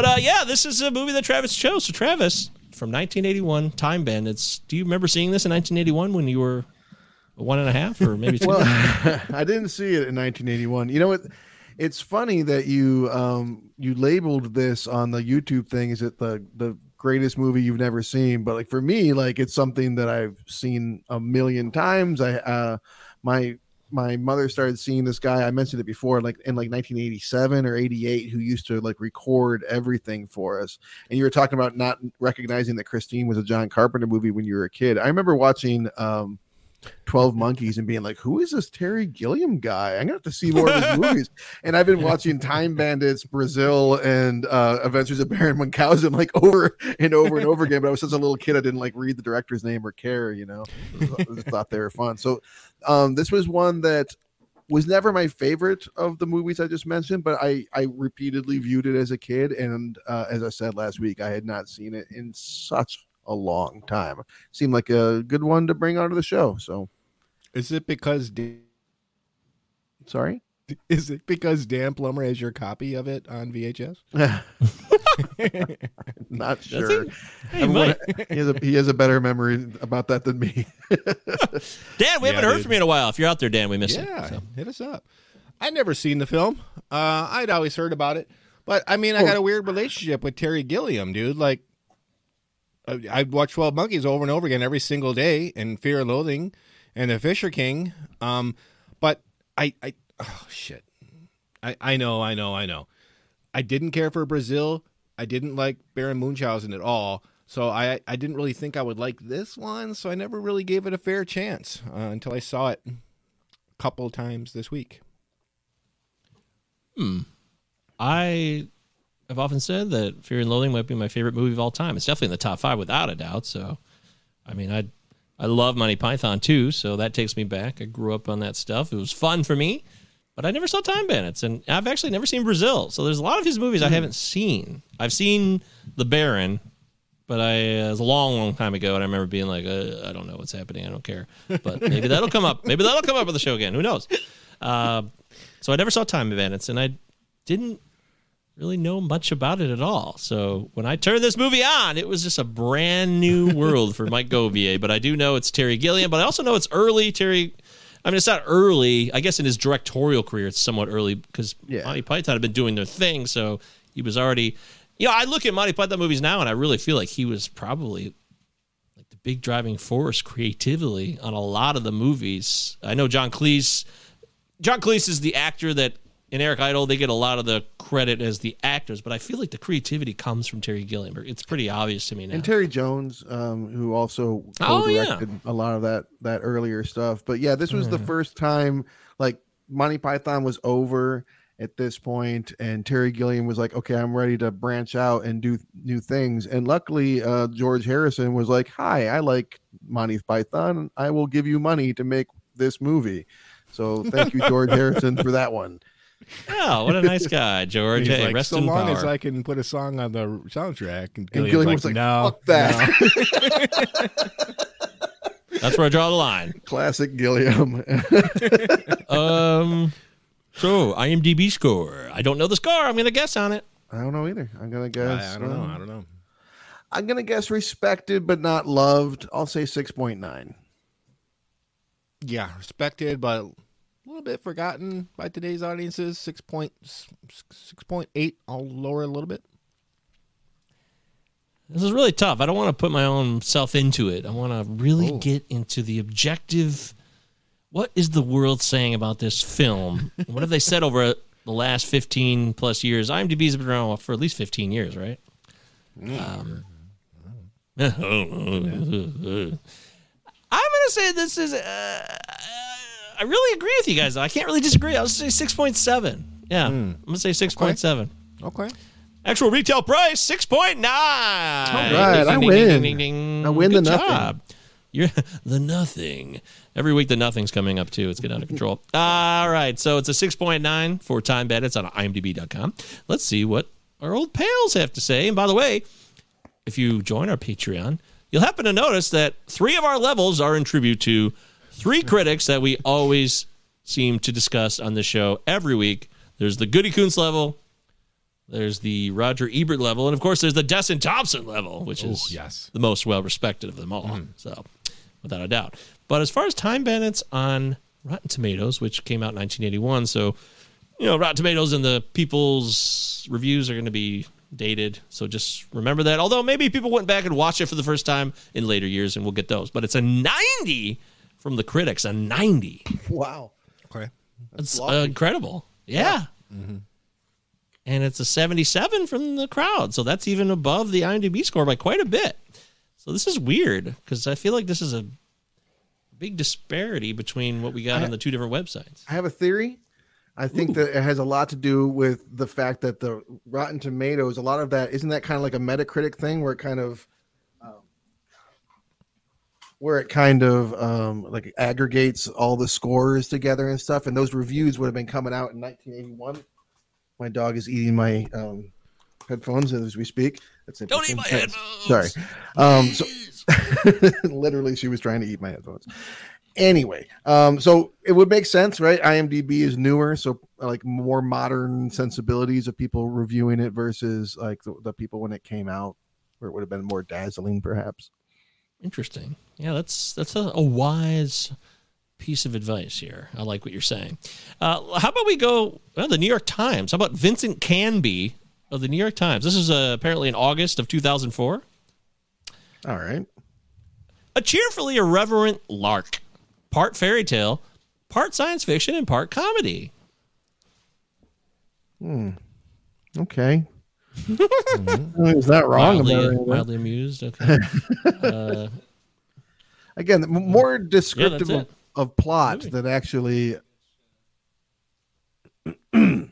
But uh, yeah, this is a movie that Travis chose. So Travis, from 1981, Time Bandits. Do you remember seeing this in 1981 when you were one and a half or maybe two? Well, I didn't see it in 1981. You know what? It's funny that you um you labeled this on the YouTube thing. Is it the the greatest movie you've never seen? But like for me, like it's something that I've seen a million times. I uh my my mother started seeing this guy. I mentioned it before, like in like 1987 or 88, who used to like record everything for us. And you were talking about not recognizing that Christine was a John Carpenter movie when you were a kid. I remember watching um 12 Monkeys and being like, who is this Terry Gilliam guy? I'm gonna have to see more of his movies. And I've been watching Time Bandits, Brazil, and uh Adventures of Baron Munchausen like over and over and over again. But I was such a little kid, I didn't like read the director's name or care, you know. I just thought they were fun. So um this was one that was never my favorite of the movies I just mentioned, but I I repeatedly viewed it as a kid, and uh, as I said last week, I had not seen it in such a long time. Seemed like a good one to bring onto the show. So, Is it because Dan, sorry. is it because Dan Plummer has your copy of it on VHS? Not sure. he? He Everyone- might. he has a he has a better memory about that than me. Dan, we haven't heard dude. from you in a while. If you're out there, Dan, we miss Yeah, you. So. hit us up. I'd never seen the film. Uh, I'd always heard about it, but I mean, I got a weird relationship with Terry Gilliam, dude. Like, I- I'd watch Twelve Monkeys over and over again every single day, and Fear and Loathing, and The Fisher King. Um, but I, I, oh shit, I, I know, I know, I know. I didn't care for Brazil. I didn't like Baron Munchausen at all. So I, I didn't really think I would like this one. So I never really gave it a fair chance uh, until I saw it a couple times this week. Hmm. I have often said that Fear and Loathing might be my favorite movie of all time. It's definitely in the top five without a doubt. So, I mean, I I love Monty Python too, so that takes me back. I grew up on that stuff. It was fun for me, but I never saw Time Bandits, and I've actually never seen Brazil. So there's a lot of his movies I haven't seen. I've seen The Baron, but I it was a long, long time ago, and I remember being like, uh, I don't know what's happening. I don't care. But maybe that'll come up. Maybe that'll come up on the show again. Who knows? Uh, so I never saw Time Bandits, and I didn't really know much about it at all. So when I turned this movie on, it was just a brand new world for Mike Govier. But I do know it's Terry Gilliam, but I also know it's early Terry. I mean, it's not early. I guess in his directorial career, it's somewhat early because Yeah. Monty Python had been doing their thing. So he was already, you know, I look at Monty Python movies now and I really feel like he was probably like the big driving force creatively on a lot of the movies. I know John Cleese. John Cleese is the actor that and Eric Idle, they get a lot of the credit as the actors, but I feel like the creativity comes from Terry Gilliam. It's pretty obvious to me now. And Terry Jones, um, who also Oh, yeah. co-directed a lot of that that earlier stuff. But yeah, this was the Mhm. first time like Monty Python was over at this point, and Terry Gilliam was like, "Okay, I'm ready to branch out and do new things." And luckily, uh, George Harrison was like, "Hi, I like Monty Python. I will give you money to make this movie." So thank you, George Harrison, for that one. Oh, what a nice guy, George. He's Hey, like, rest so in long power. as I can put a song on the soundtrack, and And Gilliam's Gilliam like, was like, no, "Fuck that." That's where I draw the line. Classic Gilliam. Um, so IMDb score. I don't know the score. I'm gonna guess on it. I don't know either. I'm gonna guess. I don't know. uh, I don't know. I'm gonna guess respected but not loved. I'll say six point nine. Yeah, respected, but a little bit forgotten by today's audiences. Six point six point eight. I'll lower a little bit. This is really tough. I don't want to put my own self into it. I want to really Oh. get into the objective. What is the world saying about this film? what have they said over the last 15 plus years? IMDb's been around for at least 15 years, right? Um, I'm going to say this is. Uh, I really agree with you guys, though. I can't really disagree. I'll say 6.7. Yeah, hmm. I'm going to say 6.7. Okay. Actual retail price six point nine. All right, I win. I win the nothing. You're the nothing. Every week the nothing's coming up too. It's getting out of control. All right, so it's a six point nine for Time Bandits on IMDb.com. Let's see what our old pals have to say. And by the way, if you join our Patreon, you'll happen to notice that three of our levels are in tribute to three critics that we always seem to discuss on the show every week. There's the Goody Coons level, there's the Roger Ebert level, and of course, there's the Desson Thomson level, which oh, is Oh, yes. the most well respected of them all. Mm-hmm. So, without a doubt. But as far as Time Bandits on Rotten Tomatoes, which came out in 1981, so you know, Rotten Tomatoes and the people's reviews are going to be dated. So just remember that. Although maybe people went back and watched it for the first time in later years, and we'll get those. But it's a 90 from the critics, a 90. Wow. Okay. That's uh, incredible. Yeah. And it's a 77 from the crowd. So that's even above the IMDb score by quite a bit. So this is weird because I feel like this is a big disparity between what we got I- on the two different websites. I have a theory. I think that it has a lot to do with the fact that the Rotten Tomatoes, a lot of that isn't that kind of like a Metacritic thing where it kind of where it kind of um, like aggregates all the scores together and stuff, and those reviews would have been coming out in 1981. My dog is eating my um, headphones as we speak. That's Don't eat my headphones. Sorry. Um, so literally, she was trying to eat my headphones. Anyway, um, so it would make sense, right? IMDb is newer, so like more modern sensibilities of people reviewing it versus like the, the people when it came out, where it would have been more dazzling, perhaps. Interesting. Yeah, that's that's a, a wise piece of advice here. I like what you're saying. Uh, how about we go? Well, the New York Times. How about Vincent Canby of the New York Times? This is uh, apparently in August of 2004. All right. A cheerfully irreverent lark, part fairy tale, part science fiction, and part comedy. Hmm. Okay. Is that wrong Mildly, about it? mildly amused. Okay. uh, Again, more descriptive it. of, of plot than actually.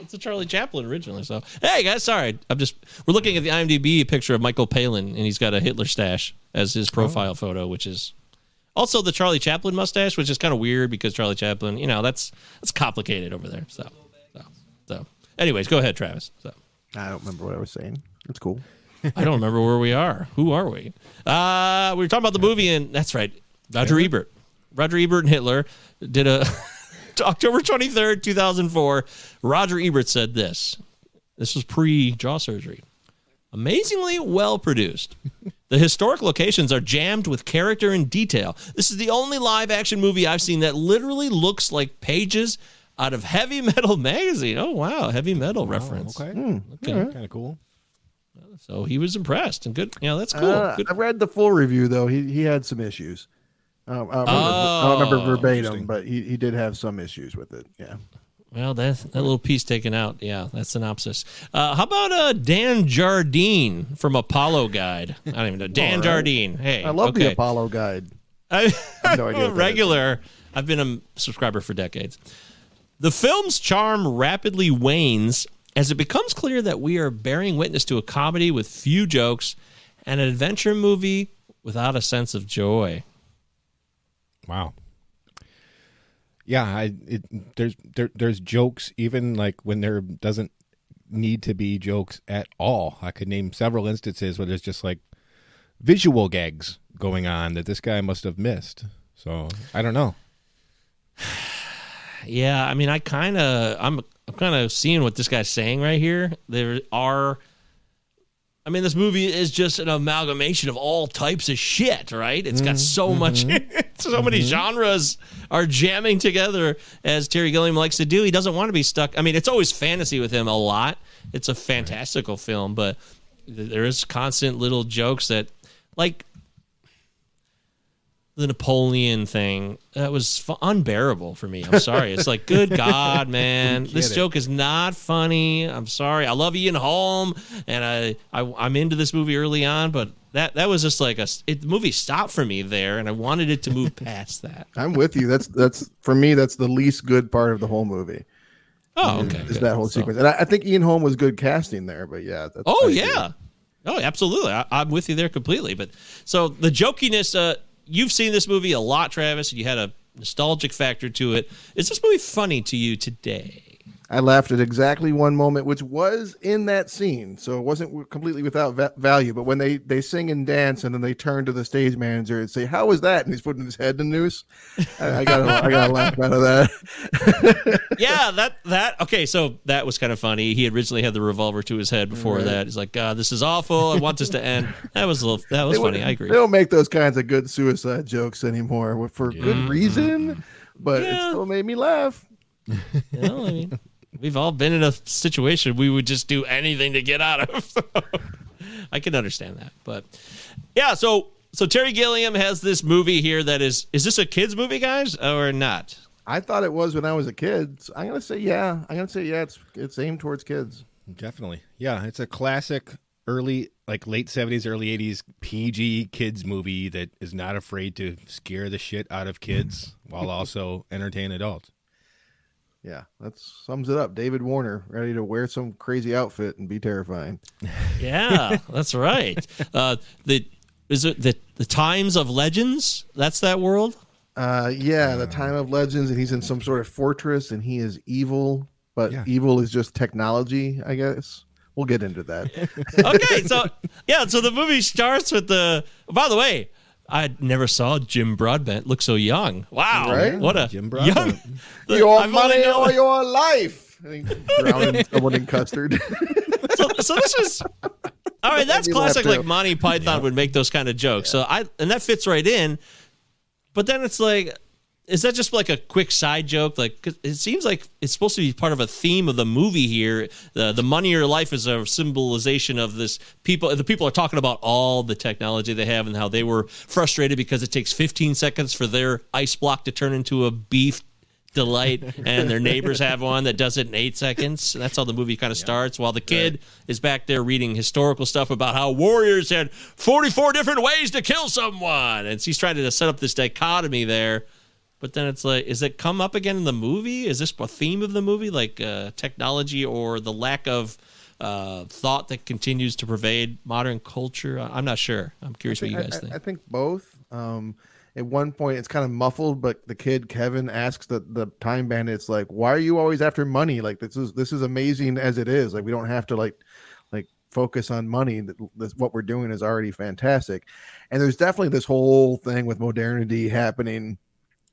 It's a Charlie Chaplin originally. So, hey guys, sorry, I'm just we're looking at the IMDb picture of Michael Palin, and he's got a Hitler stash as his profile photo, which is also the Charlie Chaplin mustache, which is kind of weird because Charlie Chaplin, you know, that's that's complicated over there. So, so, so. Anyways, go ahead, Travis. So. I don't remember what I was saying. It's cool. I don't remember where we are. Who are we? Uh, we were talking about the movie, and that's right, Roger Ebert. Roger Ebert and Hitler did a October twenty third, two thousand four. Roger Ebert said this. This was pre jaw surgery. Amazingly well produced. The historic locations are jammed with character and detail. This is the only live action movie I've seen that literally looks like pages out of Heavy Metal magazine. Oh wow, Heavy Metal reference. Okay. Okay. Kind of cool. So he was impressed and good. Yeah, that's cool. Uh, Good. I read the full review though. He he had some issues. I don't, I don't remember, I don't remember Oh, verbatim, but he, he did have some issues with it. Yeah. Well, that that little piece taken out. Yeah, that synopsis. Uh, how about uh, Dan Jardine from Apollo Guide? I don't even know. Dan All right. Jardine. Hey, I love the. Apollo guide. I, have no idea a what that is. regular. I've been a subscriber for decades. The film's charm rapidly wanes as it becomes clear that we are bearing witness to a comedy with few jokes and an adventure movie without a sense of joy. Wow. Yeah, I it, there's there there's jokes even like when there doesn't need to be jokes at all. I could name several instances where there's just like visual gags going on that this guy must have missed. So I don't know. Yeah, I mean, I kind of, I'm, I'm kind of seeing what this guy's saying right here. There are, I mean, this movie is just an amalgamation of all types of shit, right? It's got so mm-hmm. much, mm-hmm. so many mm-hmm. genres are jamming together as Terry Gilliam likes to do. He doesn't want to be stuck. I mean, it's always fantasy with him a lot. It's a fantastical film, but there is constant little jokes that, like, the Napoleon thing that was fu- unbearable for me. I'm sorry. It's like, good God, man, this it. joke is not funny. I'm sorry. I love Ian Holm, and I, I I'm into this movie early on, but that that was just like a it, the movie stopped for me there, and I wanted it to move past that. I'm with you. That's that's for me. That's the least good part of the whole movie. Oh, okay. Is good. that whole So- sequence? And I, I think Ian Holm was good casting there. But yeah. That's, Oh I agree. yeah. Oh, absolutely. I, I'm with you there completely. But so the jokiness, uh, you've seen this movie a lot, Travis, and you had a nostalgic factor to it. Is this movie funny to you today? I laughed at exactly one moment, which was in that scene, so it wasn't completely without va- value. But when they they sing and dance, and then they turn to the stage manager and say, "How was that?" and he's putting his head in the noose, I, I got I got a laugh out of that. yeah, that that okay. So that was kind of funny. He originally had the revolver to his head before Right. that. He's like, "God, this is awful. I want this to end." That was a little. That was They funny. I agree. They don't make those kinds of good suicide jokes anymore for good reason, mm-hmm. but it still made me laugh. You know, I mean, we've all been in a situation we would just do anything to get out of. I can understand that, but yeah. So so Terry Gilliam has this movie here that is is this a kids movie, guys, or not? I thought it was when I was a kid. So I'm gonna say yeah. I'm gonna say yeah. It's it's aimed towards kids. Definitely. Yeah, it's a classic early like late 70s early 80s PG kids movie that is not afraid to scare the shit out of kids while also entertain adults. Yeah, that sums it up. David Warner ready to wear some crazy outfit and be terrifying. Yeah, that's right. Uh, the is it the the Times of Legends? That's that world. Uh, yeah, the time of legends, and he's in some sort of fortress, and he is evil, but Yeah. evil is just technology, I guess. We'll get into that. okay, so yeah, so the movie starts with the. By the way, I never saw Jim Broadbent look so young. Wow, Right? what a Jim Broadbent. young. the- your I've only money known- or your life. And he drowning someone in custard. so, so this is all right. That's Made me laugh, classic. Like Monty Python would make those kind of jokes. So I and that fits right in. But then it's like, is that just like a quick side joke? Like 'cause it seems like it's supposed to be part of a theme of the movie here. The the money or life is a symbolization of this people. The people are talking about all the technology they have and how they were frustrated because it takes 15 seconds for their ice block to turn into a beef delight and their neighbors have one that does it in eight seconds and that's how the movie kind of starts while the kid is back there reading historical stuff about how warriors had 44 different ways to kill someone and she's trying to set up this dichotomy there but then it's like is it come up again in the movie is this a theme of the movie like uh, technology or the lack of uh, thought that continues to pervade modern culture i'm not sure i'm curious what you guys I, think I think both. Um, at one point, it's kind of muffled, but the kid Kevin asks the the time bandits like, "Why are you always after money? Like this is this is amazing as it is. Like we don't have to like like focus on money. That this, what we're doing is already fantastic." And there's definitely this whole thing with modernity happening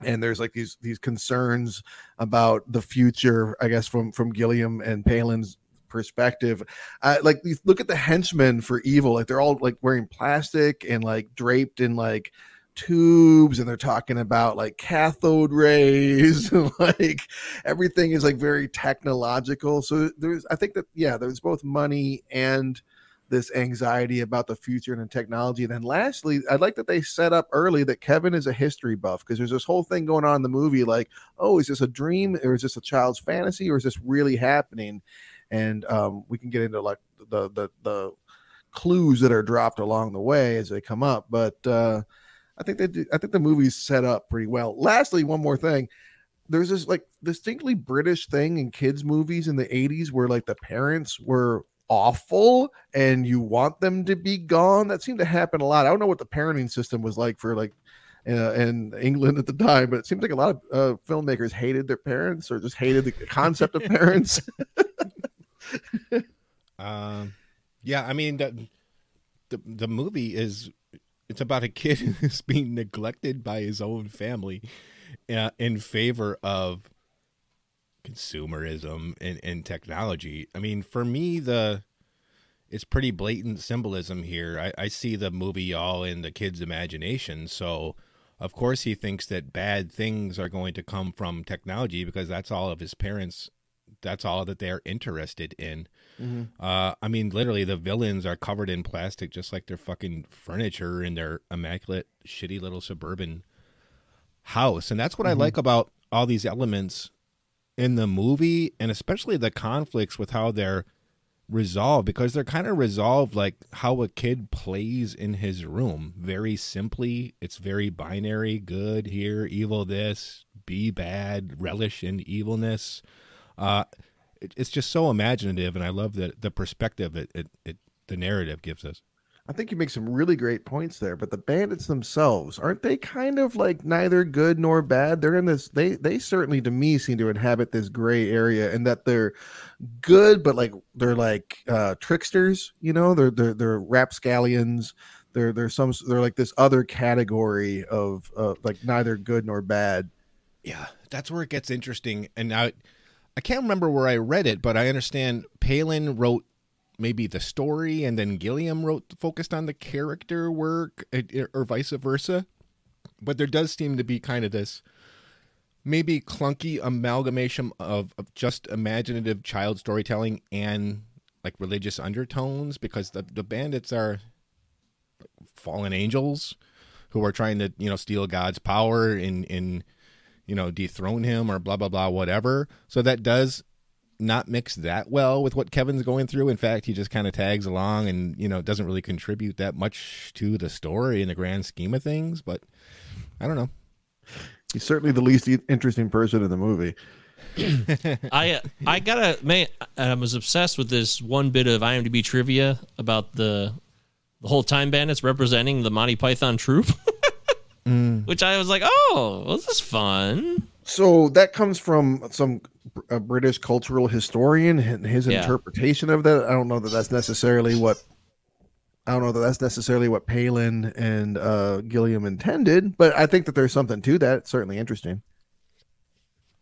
and there's like these these concerns about the future i guess from from gilliam and palin's perspective. Uh, like look at the henchmen for evil like they're all like wearing plastic and like draped in like tubes and they're talking about like cathode rays and like everything is like very technological. So there's i think that yeah there's both money and this anxiety about the future and the technology. And then lastly, I like that they set up early that Kevin is a history buff because there's this whole thing going on in the movie like, oh, is this a dream or is this a child's fantasy or is this really happening? And um, we can get into like the the the clues that are dropped along the way as they come up. But uh, I think they do, I think the movie's set up pretty well. Lastly, one more thing. There's this like distinctly British thing in kids' movies in the 80s where like the parents were awful and you want them to be gone. That seemed to happen a lot. I don't know what the parenting system was like for like uh, in England at the time, but it seems like a lot of uh, filmmakers hated their parents or just hated the concept of parents. Um, yeah, I mean the, the the movie is it's about a kid who's being neglected by his own family uh, in favor of consumerism and, and technology. I mean, for me, the it's pretty blatant symbolism here. I, I see the movie all in the kid's imagination, so of course he thinks that bad things are going to come from technology because that's all of his parents. That's all that they're interested in. Mhm. Uh, I mean, literally, the villains are covered in plastic, just like their fucking furniture in their immaculate, shitty little suburban house. And that's what I Mhm. like about all these elements in the movie, and especially the conflicts with how they're resolved, because they're kind of resolved like how a kid plays in his room. Very simply, it's very binary good here, evil this, be bad, relish in evilness. Uh, it, it's just so imaginative, and I love the the perspective it, it, it the narrative gives us. I think you make some really great points there, but the bandits themselves aren't they kind of like neither good nor bad? They're in this they they certainly to me seem to inhabit this gray area and that they're good but like they're like uh tricksters, you know? They're they're they're rapscallions. They're they're some they're like this other category of uh, like neither good nor bad. Yeah, that's where it gets interesting. And I, I can't remember where I read it, but I understand Palin wrote maybe the story, and then Gilliam wrote focused on the character work, eh, or vice versa. But there does seem to be kind of this maybe clunky amalgamation of, of just imaginative child storytelling and like religious undertones because the the bandits are fallen angels who are trying to you know steal God's power in in you know dethrone him or blah blah blah whatever. So that does not mix that well with what Kevin's going through. In fact, he just kind of tags along and you know doesn't really contribute that much to the story in the grand scheme of things. But I don't know. He's certainly the least interesting person in the movie. I uh, I gotta man, I was obsessed with this one bit of IMDb trivia about the the whole time bandits representing the Monty Python troupe, mm. which I was like, oh, well, this is fun. So that comes from some a British cultural historian and his Yeah. interpretation of that. I don't know that that's necessarily what I don't know that that's necessarily what Palin and uh, Gilliam intended, but I think that there's something to that. It's certainly interesting.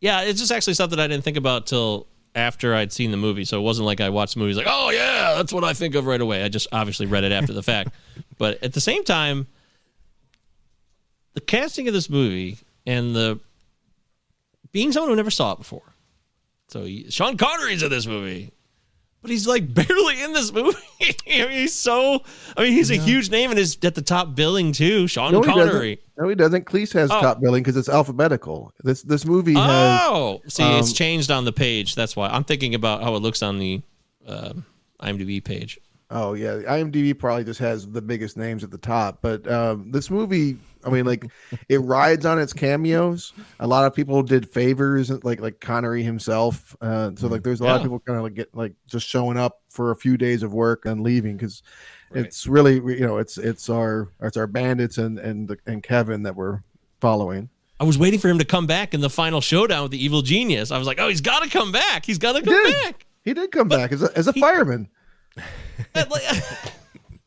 Yeah, it's just actually something I didn't think about till after I'd seen the movie. So it wasn't like I watched the movie like, oh yeah, that's what I think of right away. I just obviously read it after the fact. But at the same time, the casting of this movie and the being someone who never saw it before. So he- Sean Connery's in this movie. But he's like barely in this movie. I mean, he's so. I mean, he's a huge name and is at the top billing too. Sean No, he Connery. doesn't. No, he doesn't. Cleese has Oh. top billing because it's alphabetical. This this movie has. Oh, see, it's um, changed on the page. That's why I'm thinking about how it looks on the uh, IMDb page. Oh yeah, the IMDb probably just has the biggest names at the top. But um, this movie, I mean, like it rides on its cameos. A lot of people did favors, like like Connery himself. Uh, so like, there's a lot of people kind of like get like just showing up for a few days of work and leaving because it's really you know it's it's our it's our bandits and and the, and Kevin that we're following. I was waiting for him to come back in the final showdown with the evil genius. I was like, oh, he's got to come back. He's got to come did. back. He did come back as a, as a fireman.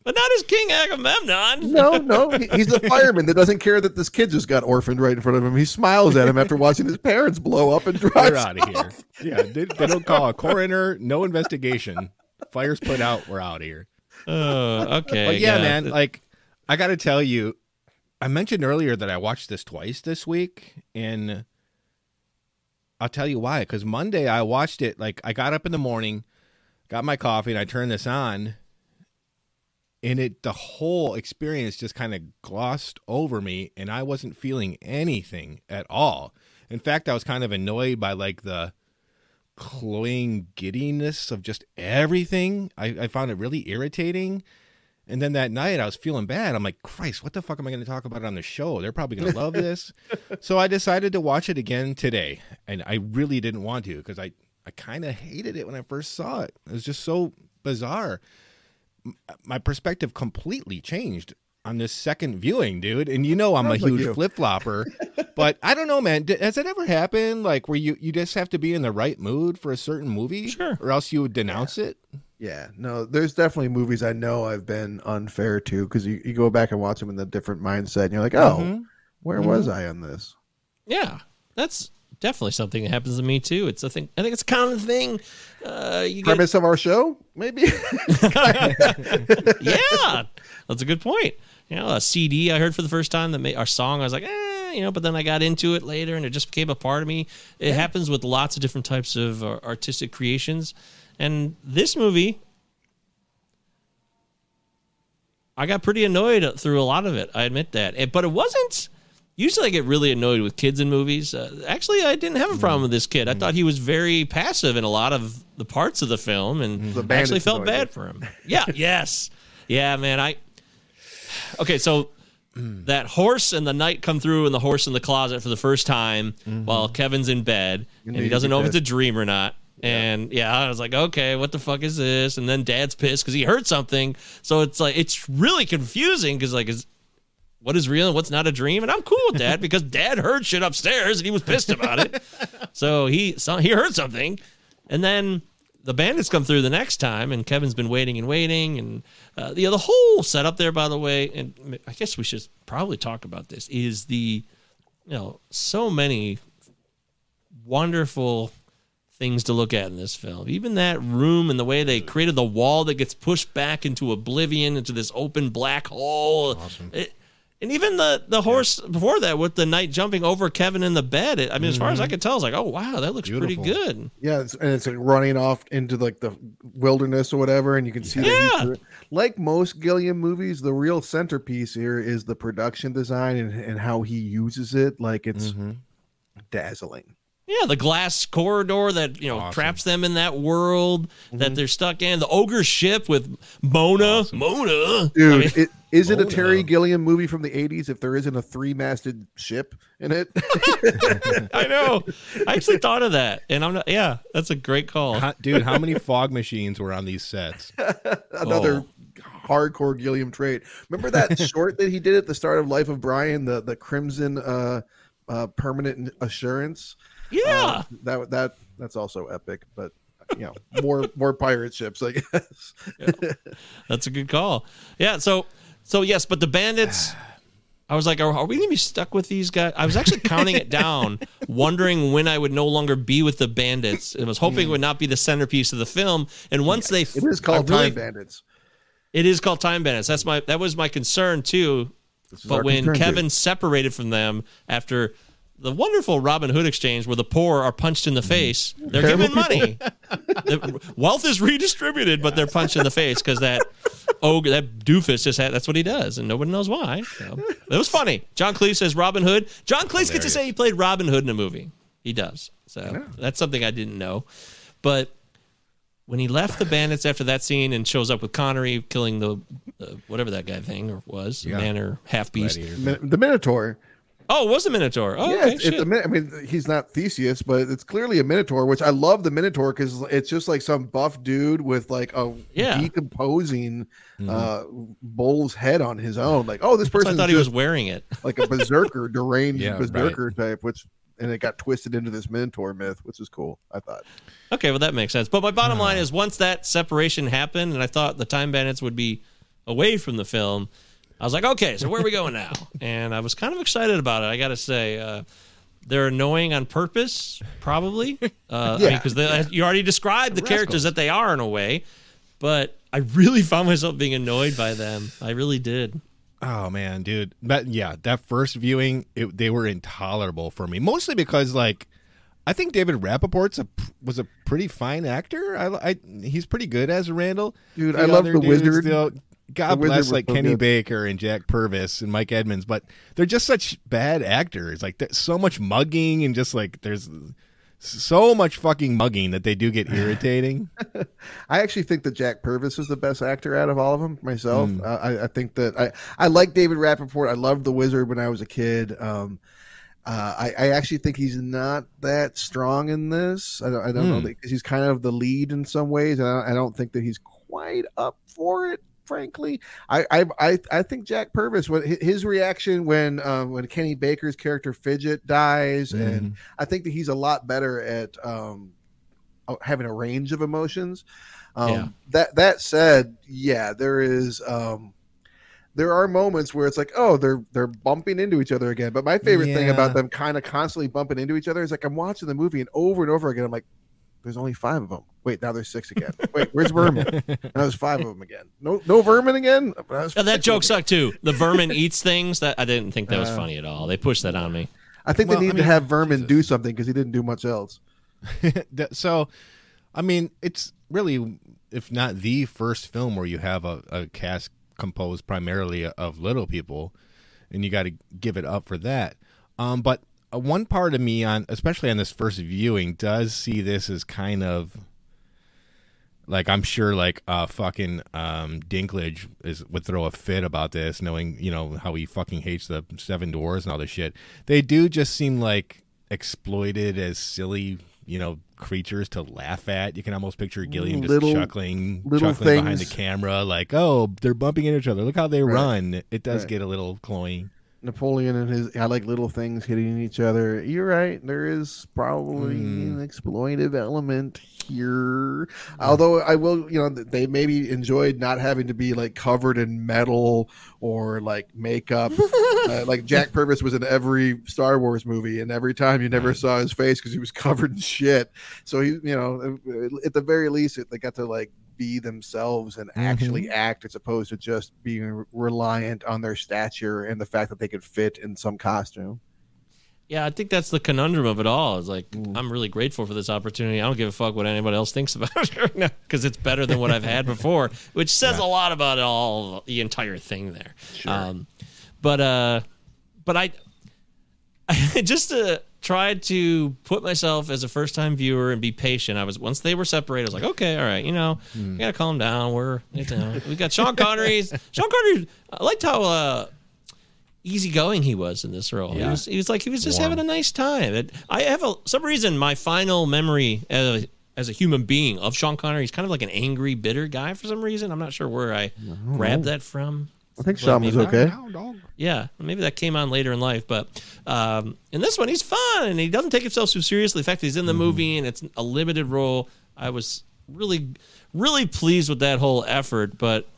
But, not as King Agamemnon. No, no, he- he's a fireman that doesn't care that this kid just got orphaned right in front of him. He smiles at him after watching his parents blow up and drive. We're out of here. Yeah, they, they don't call a coroner, no investigation. Fire's put out. We're out of here. Oh, okay. But yeah, man, like I got to tell you, I mentioned earlier that I watched this twice this week, and I'll tell you why. Because Monday I watched it. Like I got up in the morning, got my coffee, and I turned this on, and it the whole experience just kind of glossed over me and I wasn't feeling anything at all. In fact, I was kind of annoyed by like the cloying giddiness of just everything. I, I found it really irritating. And then that night I was feeling bad. I'm like, Christ, what the fuck am I going to talk about on the show? They're probably going to love this. so I decided to watch it again today. And I really didn't want to because I, I kind of hated it when I first saw it. It was just so bizarre. M- My perspective completely changed on this second viewing, dude. And you know I'm Sounds a huge you. flip flopper, but I don't know, man. D- Has it ever happened like where you you just have to be in the right mood for a certain movie, Sure. or else you would denounce it? Yeah, no, there's definitely movies I know I've been unfair to because you, you go back and watch them in a different mindset and you're like, oh, Mhm. where was I on this? Yeah, that's definitely something that happens to me too. It's a thing. I think it's a common thing. Uh, you get, Premise of our show, maybe. yeah, that's a good point. You know, a CD I heard for the first time that made our song. I was like, eh, you know, but then I got into it later, and it just became a part of me. It happens with lots of different types of uh, artistic creations, and this movie. I got pretty annoyed through a lot of it. I admit that, Eh, but it wasn't. Usually, I get really annoyed with kids in movies. Uh, actually, I didn't have a problem with this kid. I thought he was very passive in a lot of the parts of the film, and The I actually felt bad for him. Yeah, yes, yeah, man. I okay. So that horse and the knight come through, and the horse in the closet for the first time while Kevin's in bed, and he doesn't know if it's a dream or not. And yeah, I was like, okay, what the fuck is this? And then Dad's pissed because he heard something. So it's like it's really confusing because like is what is real and what's not a dream? And I'm cool with that because Dad heard shit upstairs and he was pissed about it. so he so he heard something, and then the bandits come through the next time, and Kevin's been waiting and waiting, and uh, know the whole setup there. By the way, and I guess we should probably talk about this. Is the you know so many wonderful things to look at in this film. Even that room and the way they created the wall that gets pushed back into oblivion, into this open black hole. It- and even the the horse before that with the knight jumping over Kevin in the bed. It, I mean, as far as I mm-hmm. could tell, it's like, oh wow, that looks Beautiful. pretty good. Yeah, it's, and it's like running off into like the wilderness or whatever, and you can see that. Yeah. He's, like most Gilliam movies, the real centerpiece here is the production design and, and how he uses it. Like it's mm-hmm. dazzling. Yeah, the glass corridor that you know Awesome. traps them in that world that they're stuck in. The ogre ship with Mona. Mona, Dude, I mean, it, is it a Terry. Gilliam movie from the 80s if there isn't a three masted ship in it? I know. I actually thought of that, and I'm not. Yeah, that's a great call. How- dude, how many fog machines were on these sets? Another Oh. hardcore Gilliam trait. Remember that short that he did at the start of Life of Brian, the, the Crimson uh, uh, Permanent Assurance? Yeah, Uh, that that that's also epic, but you know, more more pirate ships, I guess. that's a good call. Yeah, so so yes, but the bandits. I was like, are, are we gonna be stuck with these guys? I was actually counting it down, wondering when I would no longer be with the bandits. I was hoping it would not be the centerpiece of the film. And once they, It is called really- Time Bandits. It is called Time Bandits. That's my that was my concern too. But when Kevin dude. separated from them after the wonderful Robin Hood exchange, where the poor are punched in the face, they're Terrible given money. the wealth is redistributed, but they're punched in the face because that ogre, that doofus, just had that's what he does, and nobody knows why. So, it was funny. John Cleese says Robin Hood. John Cleese gets to say he played Robin Hood in a movie. He does. So that's something I didn't know, but when he left the bandits after that scene and shows up with Connery killing the uh, whatever that guy thing or was Yeah. man or half beast. The Minotaur. Oh, it was a Minotaur. Oh, yeah, okay, it's, it's a Min- I mean, he's not Theseus, but it's clearly a Minotaur, which I love the Minotaur because it's just like some buff dude with like a Yeah. decomposing uh, bull's head on his own. Like, oh, this So I person thought he was wearing it. like a berserker, deranged Yeah, right. berserker type, which and it got twisted into this Minotaur myth, which is cool. I thought. Okay, well that makes sense. But my bottom line is once that separation happened, and I thought the Time Bandits would be away from the film, I was like, okay, so where are we going now? and I was kind of excited about it. I got to say, uh, they're annoying on purpose, probably, uh, Yeah. because you already described the characters that they are in a way. But I really found myself being annoyed by them. I really did. Oh man, dude. But yeah, that first viewing, it, they were intolerable for me. Mostly because like I think David Rappaport's a was a pretty fine actor. I, I he's pretty good as Randall. Dude, I love the wizard. they'll God bless like so Kenny good. Baker and Jack Purvis and Mike Edmonds, but they're just such bad actors. Like so much mugging and just like there's so much fucking mugging that they do get irritating. I actually think that Jack Purvis is the best actor out of all of them. Myself, Mm. uh, I, I think that I I like David Rappaport. I loved The Wizard when I was a kid. Um, uh, I, I actually think he's not that strong in this. I don't, I don't know Hmm. he's kind of the lead in some ways, and I don't, I don't think that he's quite up for it. Frankly, I I I, I think Jack Purvis when his reaction when um, when Kenny Baker's character Fidget dies, and I think that he's a lot better at um, having a range of emotions. Um, Yeah. That that said, yeah, there is. Um, there are moments where it's like, oh, they're they're bumping into each other again. But my favorite thing about them kind of constantly bumping into each other is like I'm watching the movie and over and over again, I'm like, there's only five of them. Wait, now there's six again. Wait, where's Vermin? Now there's five of them again. No, no Vermin again. Now there's that joke of 'em. sucked too. The vermin eats things. That I didn't think that was Uh, funny at all. They pushed that on me. I think Well, they need I to have Vermin do something because he didn't do much else. So, I mean, it's really, if not the first film where you have a, a cast composed primarily of little people, and you got to give it up for that. Um, but one part of me on, especially on this first viewing, does see this as kind of like I'm sure like uh fucking um Dinklage is would throw a fit about this, knowing you know how he fucking hates the Seven Dwarfs and all this shit. They do just seem like exploited as silly, you know, creatures to laugh at. You can almost picture Gilliam just Little- chuckling, little chuckling behind the camera, like, "Oh, they're bumping into each other. Look how they Right. run." It does Right. get a little cloying. Napoleon and his I like little things hitting each other. You're right. There is probably Hmm. an exploitive element here. Although I will, you know, they maybe enjoyed not having to be like covered in metal or like makeup. uh, like Jack Purvis was in every Star Wars movie, and every time you never saw his face because he was covered in shit. So he, you know, at the very least, they got to like be themselves and actually act as opposed to just being reliant on their stature and the fact that they could fit in some costume. Yeah, I think that's the conundrum of it all. Is like Mm. I'm really grateful for this opportunity. I don't give a fuck what anybody else thinks about it right now because it's better than what I've had before, which says a lot about all the entire thing there. Um, but uh, but I, I just uh, tried to put myself as a first time viewer and be patient. I was once they were separated, I was like, okay, all right, you know, we gotta calm down. We're you know, we got Sean Connery's Sean Connery. I liked how uh, easygoing he was in this role. He was he was like he was just Warm. having a nice time. It, I have a some reason my final memory as a, as a human being of Sean Connery he's kind of like an angry, bitter guy for some reason. I'm not sure where I grabbed that from. I think But Sean was okay. Yeah, maybe that came on later in life, but um, in this one, he's fun and he doesn't take himself too seriously. In fact, he's in the movie and it's a limited role. I was really, really pleased with that whole effort, but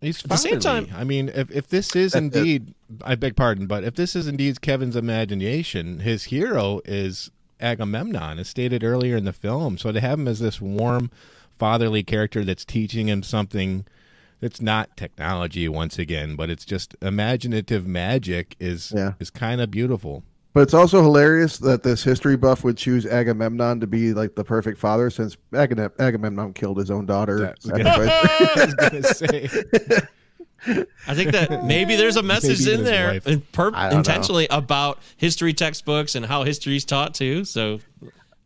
He's At the same time- I mean, if if this is indeed, I beg pardon, but if this is indeed Kevin's imagination, his hero is Agamemnon, as stated earlier in the film. So to have him as this warm, fatherly character that's teaching him something that's not technology once again, but it's just imaginative magic is Yeah. is kind of beautiful. But it's also hilarious that this history buff would choose Agamemnon to be like the perfect father, since Agam- Agamemnon killed his own daughter. That's- I was gonna say. I think that maybe there's a message Maybe in there in per- I don't know. intentionally about history textbooks and how history's taught too. So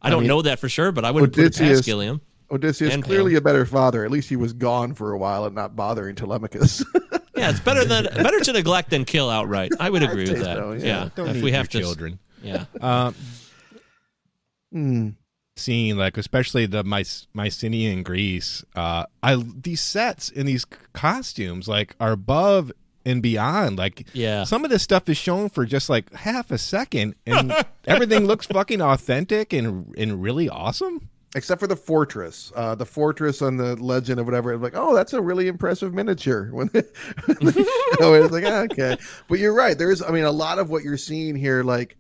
I don't mean, know that for sure, but I wouldn't put it past Gilliam. Odysseus And clearly Pam. a better father. At least he was gone for a while and not bothering Telemachus. Yeah, it's better than better to neglect than kill outright. I would agree with that. so, yeah. yeah, Don't if need we your have to, children. yeah. Um, Hmm. seeing like especially the My- Mycenaean Greece uh I these sets and these costumes like are above and beyond like Yeah. some of this stuff is shown for just like half a second and everything looks fucking authentic and and really awesome Except for the fortress, uh, the fortress on the legend of whatever. Like, oh, that's a really impressive miniature. When they, when they show it, it's like, ah, okay. But you're right. There is, I mean, a lot of what you're seeing here, like,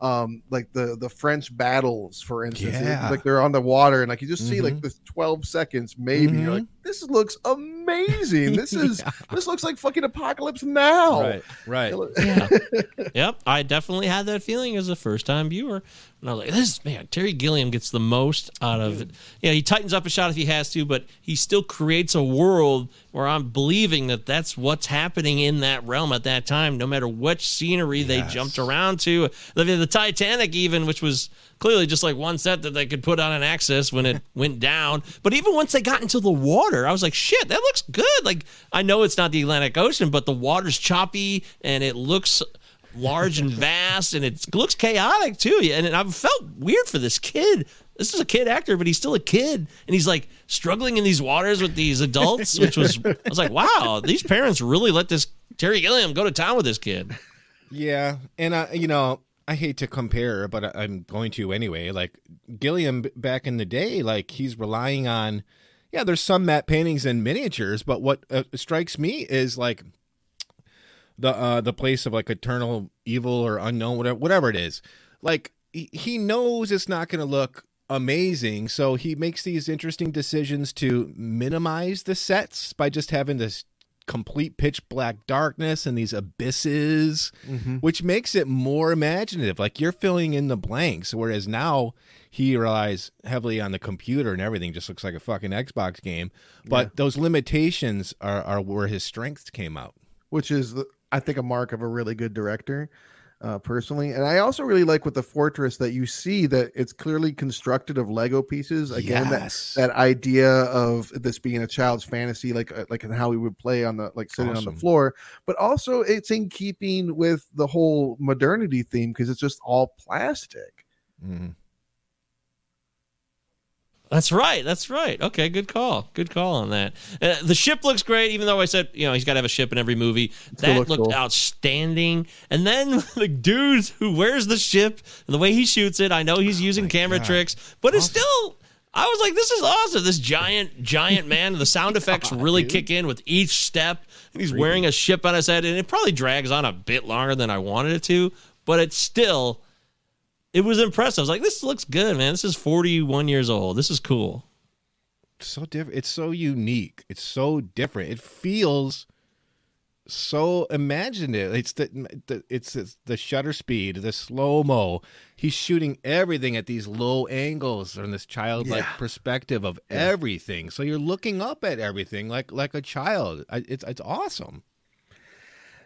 um, like the the French battles, for instance. Yeah. like they're on the water, and like you just see like Mhm. this 12 seconds, maybe. You're like, this looks amazing. This is this looks like fucking apocalypse now. right Yeah. yep. I definitely had that feeling as a first time viewer. And I was like, this man, Terry Gilliam gets the most out of it. Yeah, he tightens up a shot if he has to, but he still creates a world where I'm believing that that's what's happening in that realm at that time, no matter which scenery they jumped around to. The, the Titanic, even, which was clearly just like one set that they could put on an axis when it went down. But even once they got into the water, I was like, shit, that looks good. Like, I know it's not the Atlantic Ocean, but the water's choppy and it looks large and vast and it looks chaotic too. And I felt weird for this kid. This is a kid actor, but he's still a kid, and he's like struggling in these waters with these adults, which was I was like, wow, these parents really let this Terry Gilliam go to town with this kid. Yeah, and I, you know, I hate to compare, but I'm going to anyway. Like Gilliam back in the day, like he's relying on. Yeah, there's some matte paintings and miniatures, but what uh, strikes me is like the uh the place of like eternal evil or unknown, whatever, whatever it is. Like he knows it's not going to look amazing, so he makes these interesting decisions to minimize the sets by just having this complete pitch black darkness and these abysses mm-hmm. which makes it more imaginative. Like you're filling in the blanks whereas now he relies heavily on the computer and everything just looks like a fucking xbox game. But those limitations are, are where his strengths came out. Which is I think a mark of a really good director, uh, personally. And I also really like with the fortress that you see that it's clearly constructed of Lego pieces. Again, Yes. that that idea of this being a child's fantasy, like uh, like in how we would play on the like sitting on the floor, but also it's in keeping with the whole modernity theme because it's just all plastic. Mhm. That's right. That's right. Okay, good call. Good call on that. Uh, the ship looks great, even though I said you know he's got to have a ship in every movie. That looked cool. outstanding. And then the dude who wears the ship, and the way he shoots it, I know he's using camera God. tricks, but it's still. I was like, this is awesome. This giant, giant man. The sound effects really kick in with each step. And he's wearing a ship on his head, and it probably drags on a bit longer than I wanted it to, but it's still it was impressive. I was like, this looks good, man. This is 41 years old. This is cool. so different it's so unique. It's so different. It feels so imaginative. It's the, the it's, it's the shutter speed the slow mo he's shooting everything at these low angles from this childlike perspective of everything. So you're looking up at everything like like a child. I, it's it's awesome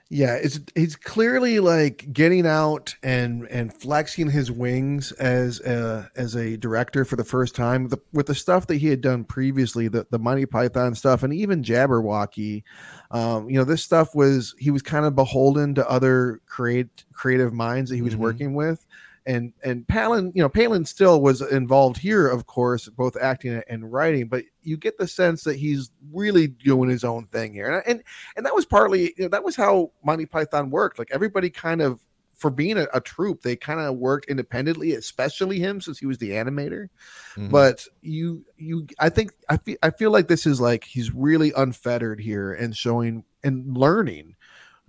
Yeah, it's he's clearly like getting out and and flexing his wings as a as a director for the first time the, with the stuff that he had done previously, the the Monty Python stuff, and even Jabberwocky. Um, you know, this stuff was he was kind of beholden to other create creative minds that he was Mhm. working with. And and Palin, you know, Palin still was involved here, of course, both acting and writing. But you get the sense that he's really doing his own thing here, and and and that was partly you know, that was how Monty Python worked. Like everybody kind of for being a, a troupe, they kind of worked independently, especially him since he was the animator. Mhm. But you you I think I feel I feel like this is like he's really unfettered here and showing and learning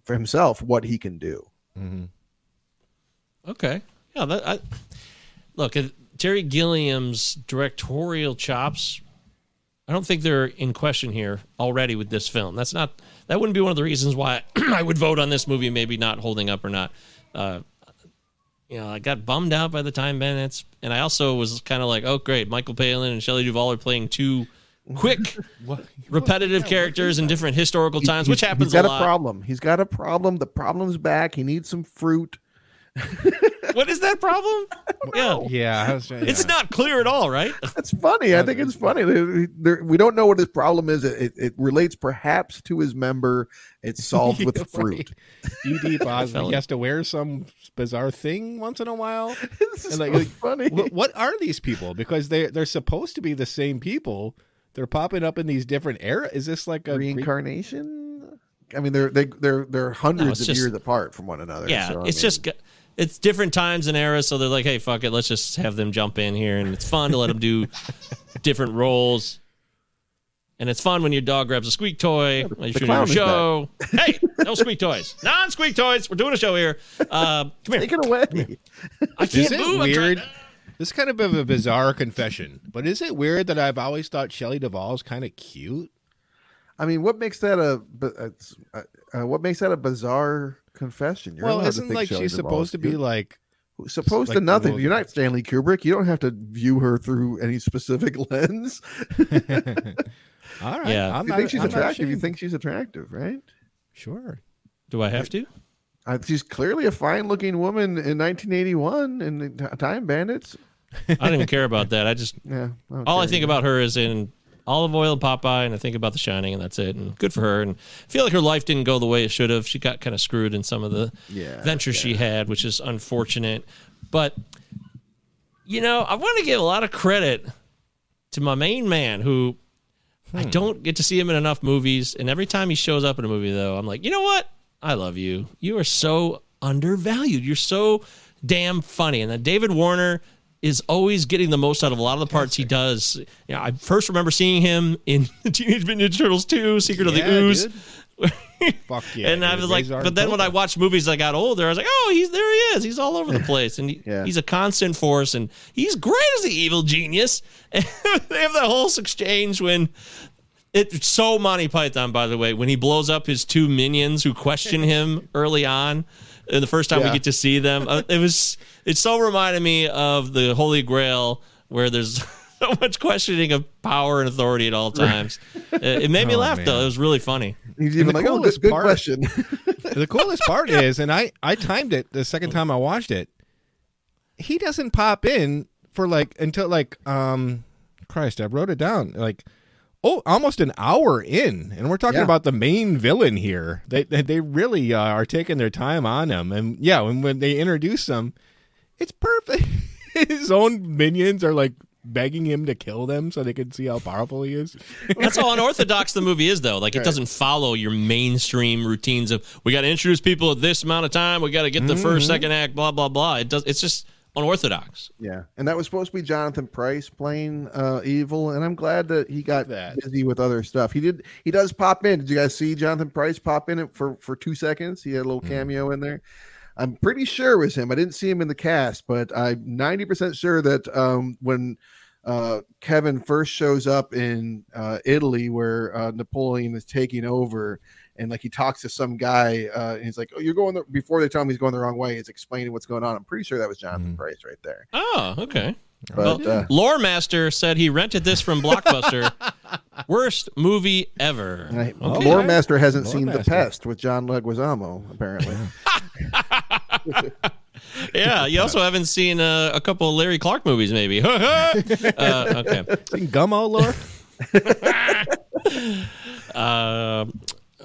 for himself what he can do. Mhm. Okay. Yeah. That, I, look, Terry Gilliam's directorial chops. I don't think they're in question here already with this film. That's not. That wouldn't be one of the reasons why I would vote on this movie. Maybe not holding up or not. Uh, you know, I got bummed out by the time Bennett's, and I also was kind of like, oh great, Michael Palin and Shelley Duvall are playing two quick, repetitive characters in different historical times, which happens He's got a a, problem. He's got a problem. The problem's back. He needs some fruit. What is that problem? Yeah. yeah, I was, It's not clear at all, right? That's funny. I think it's funny. There- there- We don't know what his problem is. It, it relates perhaps to his member. It's solved with fruit. ed Bosby felt he has to wear some bizarre thing once in a while This is And, like, so like, funny. what, what are these people? Because they they're supposed to be the same people. They're popping up in these different era. Is this like a Greek- Reincarnation. I mean, they're they, they're they're hundreds it's of just- years apart from one another. Yeah, so, it's mean, just it's different times and eras, so they're like, hey, fuck it, let's just have them jump in here, and it's fun to let them do different roles. And it's fun when your dog grabs a squeak toy when you're the shooting a clown is show. hey, no squeak toys, non-squeak toys. We're doing a show here. Uh, come here. take it away. I can't Is it move. I'm trying- weird? This is kind of a bizarre confession, but is it weird that I've always thought Shelley is kind of cute? I mean, what makes that a bu- it's, uh, uh, what makes that a bizarre confession? You're well, isn't like she's supposed to be cute. like supposed to nothing. the- You're not Stanley Kubrick. You don't have to view her through any specific lens. All right. Yeah. I'm you not, think she's I'm attractive? You think she's attractive, right? Sure. Do I have to? Uh, she's clearly a fine-looking woman in 1981 in the Time Bandits. I don't even care about that. I just Yeah. all I think about her is in Olive Oyl and Popeye, and I think about The Shining, and that's it. And good for her. And I feel like her life didn't go the way it should have. She got kind of screwed in some of the Yeah, ventures she had, which is unfortunate. But you know, I want to give a lot of credit to my main man who I hmm. don't get to see him in enough movies. And every time he shows up in a movie, though, I'm like, you know what? I love you. You are so undervalued. You're so damn funny. And then David Warner is always getting the most out of a lot of the parts he does. You know, I first remember seeing him in Teenage Mutant Ninja Turtles 2, Secret of the Ooze. Fuck yeah. and I was like, Razor but then when I watched movies, I got older. I was like, oh, he's there. He is. He's all over the place, and he, Yeah. he's a constant force, and he's great as the evil genius. And they have that whole exchange when it's so Monty Python, by the way, when he blows up his two minions who question him early on. And the first time we get to see them, uh, it was it so reminded me of the Holy Grail, where there's so much questioning of power and authority at all times. Uh, it made me Oh, laugh man. though; it was really funny. He's even the like, oh, good, coolest good part- question. the coolest part is, and I I timed it the second time I watched it. He doesn't pop in for like until like um, Christ, I wrote it down like. Oh, almost an hour in, and we're talking Yeah. about the main villain here. They they, they really uh, are taking their time on him, and yeah, when when they introduce him, it's perfect. His own minions are like begging him to kill them so they can see how powerful he is. That's how unorthodox the movie is, though. Like it doesn't follow your mainstream routines of we got to introduce people at this amount of time, we got to get the first, second act, blah blah blah. It does. It's just unorthodox. yeah, and that was supposed to be Jonathan Pryce playing uh, evil, and I'm glad that he got That. busy with other stuff. He did. He does pop in. Did you guys see Jonathan Pryce pop in for for two seconds? He had a little cameo in there. I'm pretty sure it was him. I didn't see him in the cast, but I'm 90% sure that um, when uh, Kevin first shows up in uh, Italy, where uh, Napoleon is taking over, and like he talks to some guy, uh, and he's like, "Oh, you're going the-, before they tell him he's going the wrong way." He's explaining what's going on. I'm pretty sure that was Jonathan Pryce right there. Oh, okay. But well, uh, Lore Master said he rented this from Blockbuster. Worst movie ever. I- Okay. Lore Master hasn't Lore seen The Master. Pest with John Leguizamo, apparently. Yeah, you also haven't seen uh, a couple of Larry Clark movies, maybe. uh, okay. Seen Gummo, Lore? Uh,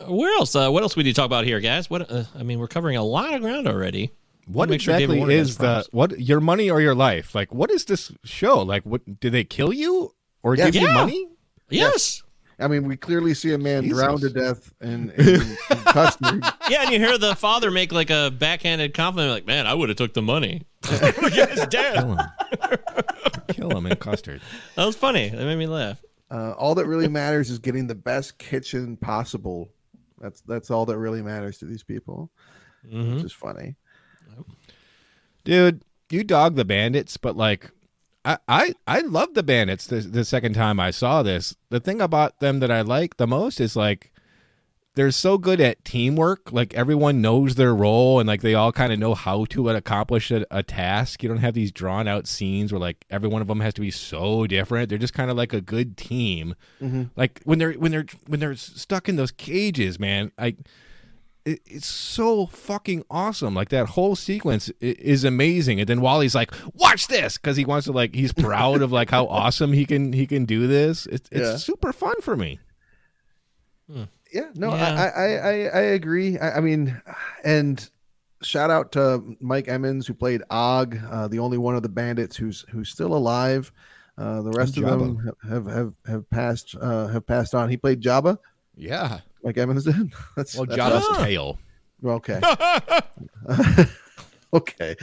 where else? Uh, what else we need to talk about here, guys? What? Uh, I mean, we're covering a lot of ground already. What Make sure exactly Warner is the what your money or your life? Like, what is this show? Like, what did they kill you or Yes. give you money? Yes. I mean, we clearly see a man Jesus. drowned to death in, in, in custody. Yeah, and you hear the father make like a backhanded compliment, like, "Man, I would have took the money." yeah, he's dead. Kill him. kill him in custard. That was funny. That made me laugh. Uh, all that really matters is getting the best kitchen possible. That's that's all that really matters to these people. Mm-hmm. Which is funny. Dude, you dog the bandits, but like I I, I love the bandits the, the second time I saw this. The thing about them that I like the most is like they're so good at teamwork. Like everyone knows their role and like they all kind of know how to accomplish a, a task. You don't have these drawn out scenes where like every one of them has to be so different. They're just kind of like a good team. Mm-hmm. Like when they're when they're when they're stuck in those cages, man. Like it, it's so fucking awesome. Like that whole sequence is amazing. And then Wally's like, "Watch this," because he wants to like he's proud of like how awesome he can he can do this. It's it's Yeah. super fun for me. Hmm. Yeah, no, Yeah. I, I, I, I agree. I, I mean, and shout out to Mike Edmonds who played Og, uh, the only one of the bandits who's who's still alive. Uh, the rest of them have have have passed uh, have passed on. He played Jabba, Yeah. Mike Edmonds did. That's, Well, that's Jabba's awesome. tail. Okay. okay.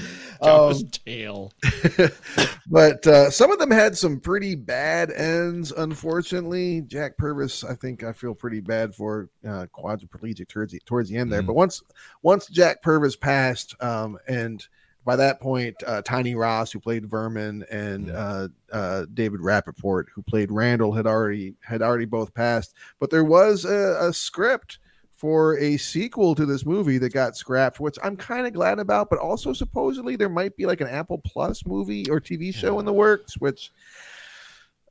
Jabba's Um, tail. but uh, some of them had some pretty bad ends. Unfortunately, Jack Purvis, I think I feel pretty bad for uh, quadriplegic towards the, towards the end there. Mhm. But once once Jack Purvis passed, um, and by that point, uh, Tiny Ross, who played Vermin, and uh, uh, David Rappaport, who played Randall, had already had already both passed. But there was a, a script for a sequel to this movie that got scrapped, which I'm kind of glad about. But also, supposedly, there might be like an Apple Plus movie or TV show in the works, which.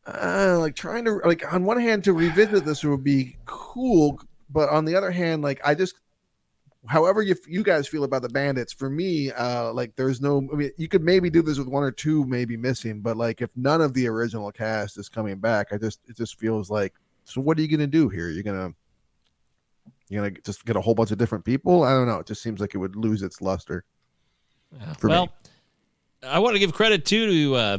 Uh, like trying to like on one hand to revisit this would be cool, but on the other hand, like I just however you you guys feel about the bandits for me uh like there's no i mean you could maybe do this with one or two maybe missing but like if none of the original cast is coming back i just it just feels like so what are you gonna do here you're gonna you're gonna just get a whole bunch of different people? I don't know. It just seems like it would lose its luster. Well, me. I want to give credit too to uh,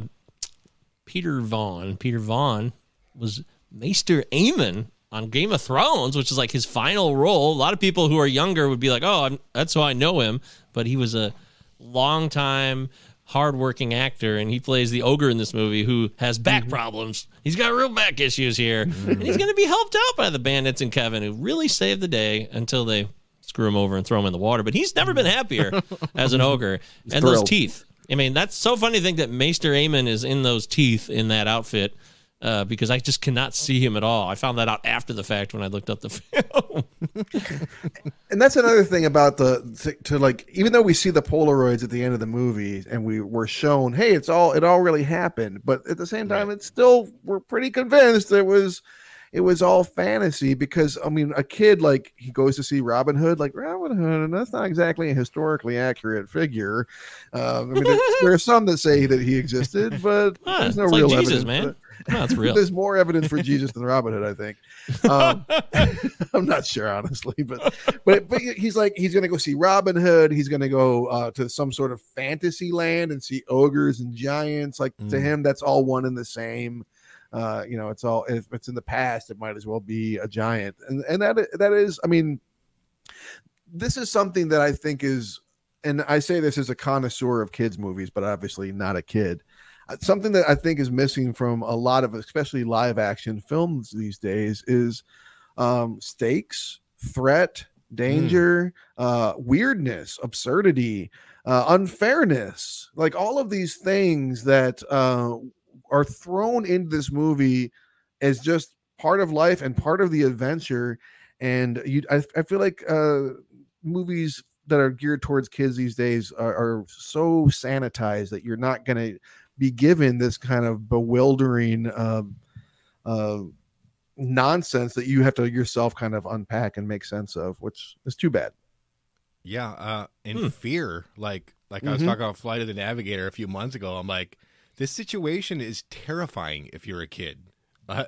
Peter Vaughan. Peter Vaughan was Maester Aemon on Game of Thrones, which is like his final role. A lot of people who are younger would be like, "Oh, I'm, that's how I know him," but he was a long-time, hardworking actor, and he plays the ogre in this movie who has back Mm-hmm. problems. He's got real back issues here, and he's going to be helped out by the bandits and Kevin, who really saved the day until they screw him over and throw him in the water. But he's never been happier as an ogre, and those teeth. I mean, that's so funny to think that Maester Aemon is in those teeth in that outfit. Uh, because I just cannot see him at all. I found that out after the fact when I looked up the film. and that's another thing about the to, to like even though we see the polaroids at the end of the movie and we were shown hey it's all it all really happened but at the same time it's still we're pretty convinced it was it was all fantasy because i mean a kid like he goes to see robin hood like robin hood and that's not exactly a historically accurate figure um, i mean there, are some that say that he existed but Huh, there's no it's like real Jesus, evidence man. No, it's real. there's more evidence for jesus than robin hood i think um, i'm not sure honestly but but but he's like he's gonna go see Robin Hood. He's gonna go uh, to some sort of fantasy land and see ogres and giants. Like to Mm. him, that's all one and the same. Uh, you know, it's all if it's in the past, it might as well be a giant, and and that that is, I mean, this is something that I think is, and I say this as a connoisseur of kids movies, but obviously not a kid. Uh, Something that I think is missing from a lot of, especially live action films these days, is um, stakes, threat, danger, uh, weirdness, absurdity, uh, unfairness, like all of these things that uh, are thrown into this movie as just part of life and part of the adventure. And you, I, I feel like uh, movies that are geared towards kids these days are, are so sanitized that you're not going to be given this kind of bewildering um, uh, nonsense that you have to yourself kind of unpack and make sense of, which is too bad. Yeah, uh, in Hmm. fear, like like I was Mhm. talking about Flight of the Navigator a few months ago. I'm like, this situation is terrifying if you're a kid. Uh,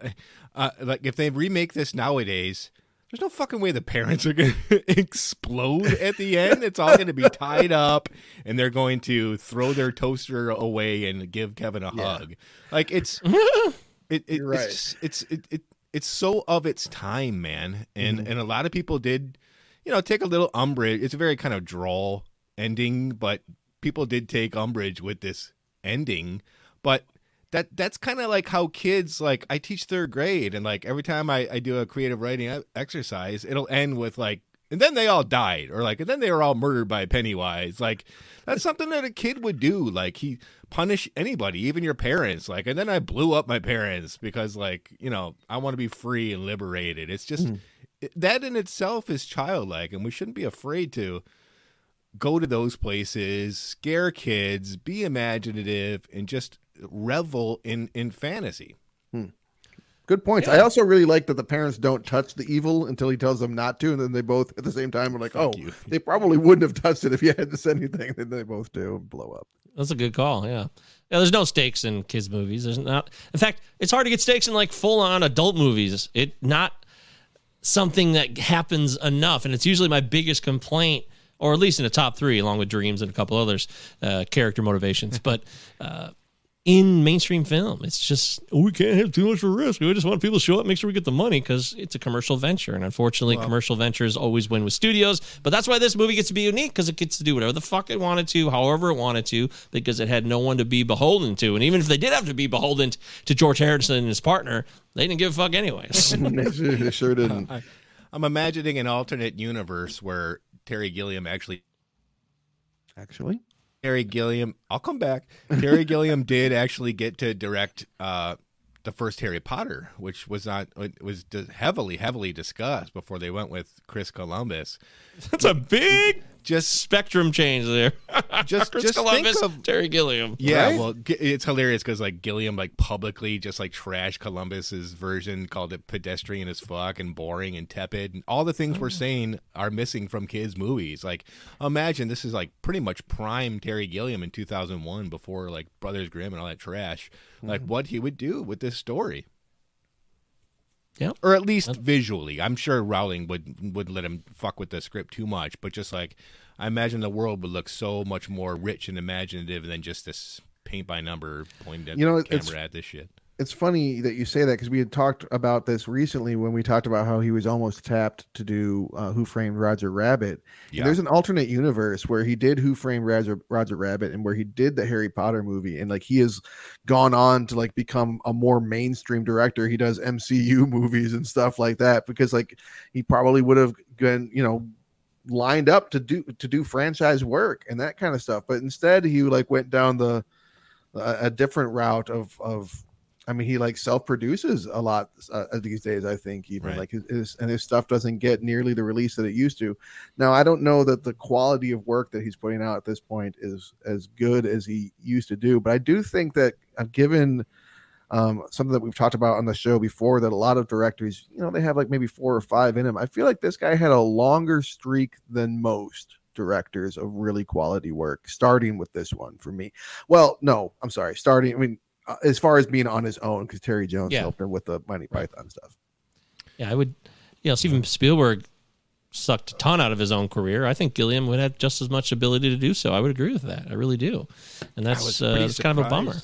uh, like if they remake this nowadays, there's no fucking way the parents are going to explode at the end. It's all going to be tied up, and they're going to throw their toaster away and give Kevin a Yeah. hug. Like it's it, it right. it's it's it, it it's so of its time, man. And Mhm. and a lot of people did, you know, take a little umbrage. It's a very kind of droll ending, but people did take umbrage with this ending. But that that's kind of like how kids like I teach third grade, and like every time I, I do a creative writing exercise, it'll end with like. And then they all died, or like, and then they were all murdered by Pennywise. Like, that's something that a kid would do. Like, he punish anybody, even your parents. Like, and then I blew up my parents because, like, you know, I want to be free and liberated. It's just hmm. it- that in itself is childlike, and we shouldn't be afraid to go to those places, scare kids, be imaginative, and just revel in in fantasy. Good points. I also really like that the parents don't touch the evil until he tells them not to, and then they both at the same time are like, "Oh, you. they probably wouldn't have touched it if you hadn't said anything." Then they both do and blow up. That's a good call. Yeah. Yeah. There's no stakes in kids' movies. There's not. In fact, it's hard to get stakes in like full on adult movies. It not something that happens enough, and it's usually my biggest complaint, or at least in the top three, along with Dreams and a couple others, uh, character motivations. but uh, in mainstream film, it's just oh, we can't have too much risk. We just want people to show up, make sure we get the money because it's a commercial venture, and unfortunately, commercial ventures always win with studios. But that's why this movie gets to be unique because it gets to do whatever the fuck it wanted to, however it wanted to, because it had no one to be beholden to. And even if they did have to be beholden to George Harrison and his partner, they didn't give a fuck anyways. they, sure, didn't. I, I'm imagining an alternate universe where Terry Gilliam actually Actually, Terry Gilliam. I'll come back. Terry Gilliam did actually get to direct uh, the first Harry Potter, which was not was heavily heavily discussed before they went with Chris Columbus. That's a big Just spectrum change there. Just- Chris just think Columbus, of- Terry Gilliam. Yeah, Right? well, it's hilarious because like Gilliam like publicly just like trashed Columbus's version, called it pedestrian as fuck and boring and tepid, and all the things we're mm. saying are missing from kids' movies. Like, imagine this is like pretty much prime Terry Gilliam in 2001 before like Brothers Grimm and all that trash. Like, mm. what he would do with this story. Yeah. Or at least visually. I'm sure Rowling would would let him fuck with the script too much, but just like I imagine the world would look so much more rich and imaginative than just this paint by number pointed at You know, the it's- camera at this shit. It's funny that you say that because we had talked about this recently when we talked about how he was almost tapped to do uh, Who Framed Roger Rabbit. Yeah. And there's an alternate universe where he did Who Framed Roger, Roger Rabbit and where he did the Harry Potter movie, and like he has gone on to like become a more mainstream director. He does MCU movies and stuff like that because like he probably would have been you know lined up to do to do franchise work and that kind of stuff, but instead he like went down the a, a different route of of I mean, he like self produces a lot uh, these days. I think even Right. like his, his and his stuff doesn't get nearly the release that it used to. Now, I don't know that the quality of work that he's putting out at this point is as good as he used to do, but I do think that uh, given um, something that we've talked about on the show before, that a lot of directors, you know, they have like maybe four or five in him. I feel like this guy had a longer streak than most directors of really quality work, starting with this one for me. Well, no, I'm sorry, starting. I mean, uh, as far as being on his own, because Terry Jones Yeah. helped him with the Monty Python stuff. Yeah, I would. You know, Steven Spielberg sucked a ton out of his own career. I think Gilliam would have just as much ability to do so. I would agree with that. I really do, and that's was uh, that's kind of a bummer.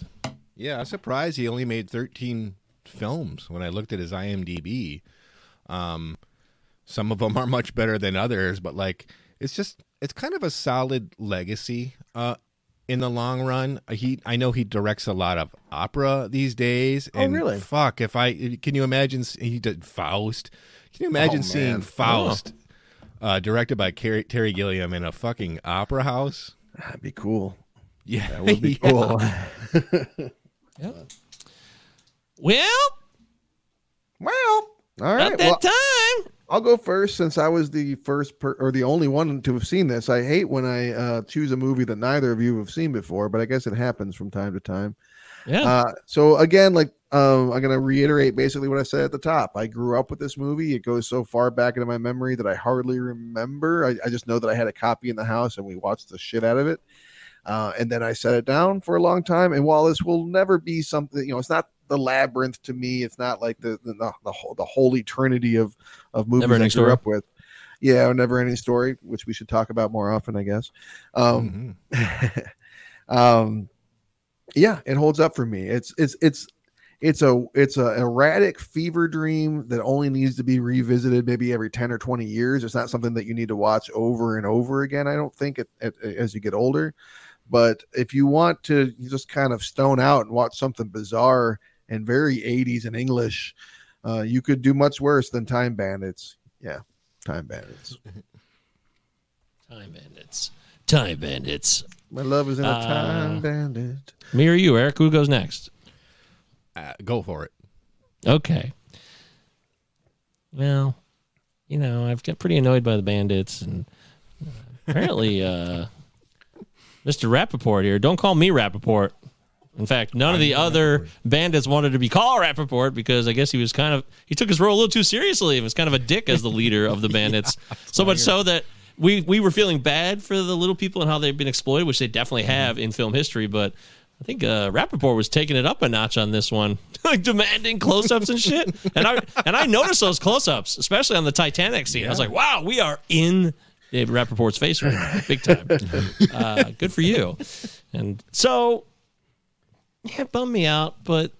Yeah, I'm surprised he only made 13 films when I looked at his IMDb. Um, some of them are much better than others, but like it's just it's kind of a solid legacy. Uh, in the long run, he I know he directs a lot of opera these days. Oh, And really? Fuck, if I can you imagine he did Faust? Can you imagine Oh, seeing man. Faust uh, directed by Car- Terry Gilliam in a fucking opera house? That'd be cool. Yeah, That would be Yeah. cool. Yeah. Well, well, all right. about that well, time. I'll go first since I was the first per- or the only one to have seen this. I hate when I uh, choose a movie that neither of you have seen before, but I guess it happens from time to time. Yeah. Uh, so again, like um, I'm gonna reiterate basically what I said at the top. I grew up with this movie. It goes so far back into my memory that I hardly remember. I, I just know that I had a copy in the house and we watched the shit out of it. Uh, and then I set it down for a long time. And while this will never be something, you know, it's not the labyrinth to me. It's not like the the the, the, ho- the holy trinity of of movies Never I grew up with. Yeah, never ending story, which we should talk about more often, I guess. Um, Mhm. um yeah it holds up for me it's it's it's it's a it's a erratic fever dream that only needs to be revisited maybe every 10 or 20 years it's not something that you need to watch over and over again i don't think it, it, as you get older but if you want to just kind of stone out and watch something bizarre and very 80s and english uh, you could do much worse than time bandits yeah time bandits Time bandits. Time bandits. my love is in a Uh, time bandit Me or you, Eric? Who goes next? Uh, go for it. Okay. Well, you know, I've got pretty annoyed by the bandits, and uh, apparently, uh, Mr. Rappaport here. Don't call me Rappaport. In fact, none of the other bandits wanted to be called Rappaport because I guess he was kind of he took his role a little too seriously and was kind of a dick as the leader of the bandits. so much so that we we were feeling bad for the little people and how they've been exploited, which they definitely have in film history, but. I think uh, Rappaport was taking it up a notch on this one, like demanding close-ups and shit. And I and I noticed those close-ups, especially on the Titanic scene. I was like, "Wow, we are in David Rappaport's face right now, big time." uh, good for you. And so, yeah, it bummed me out, but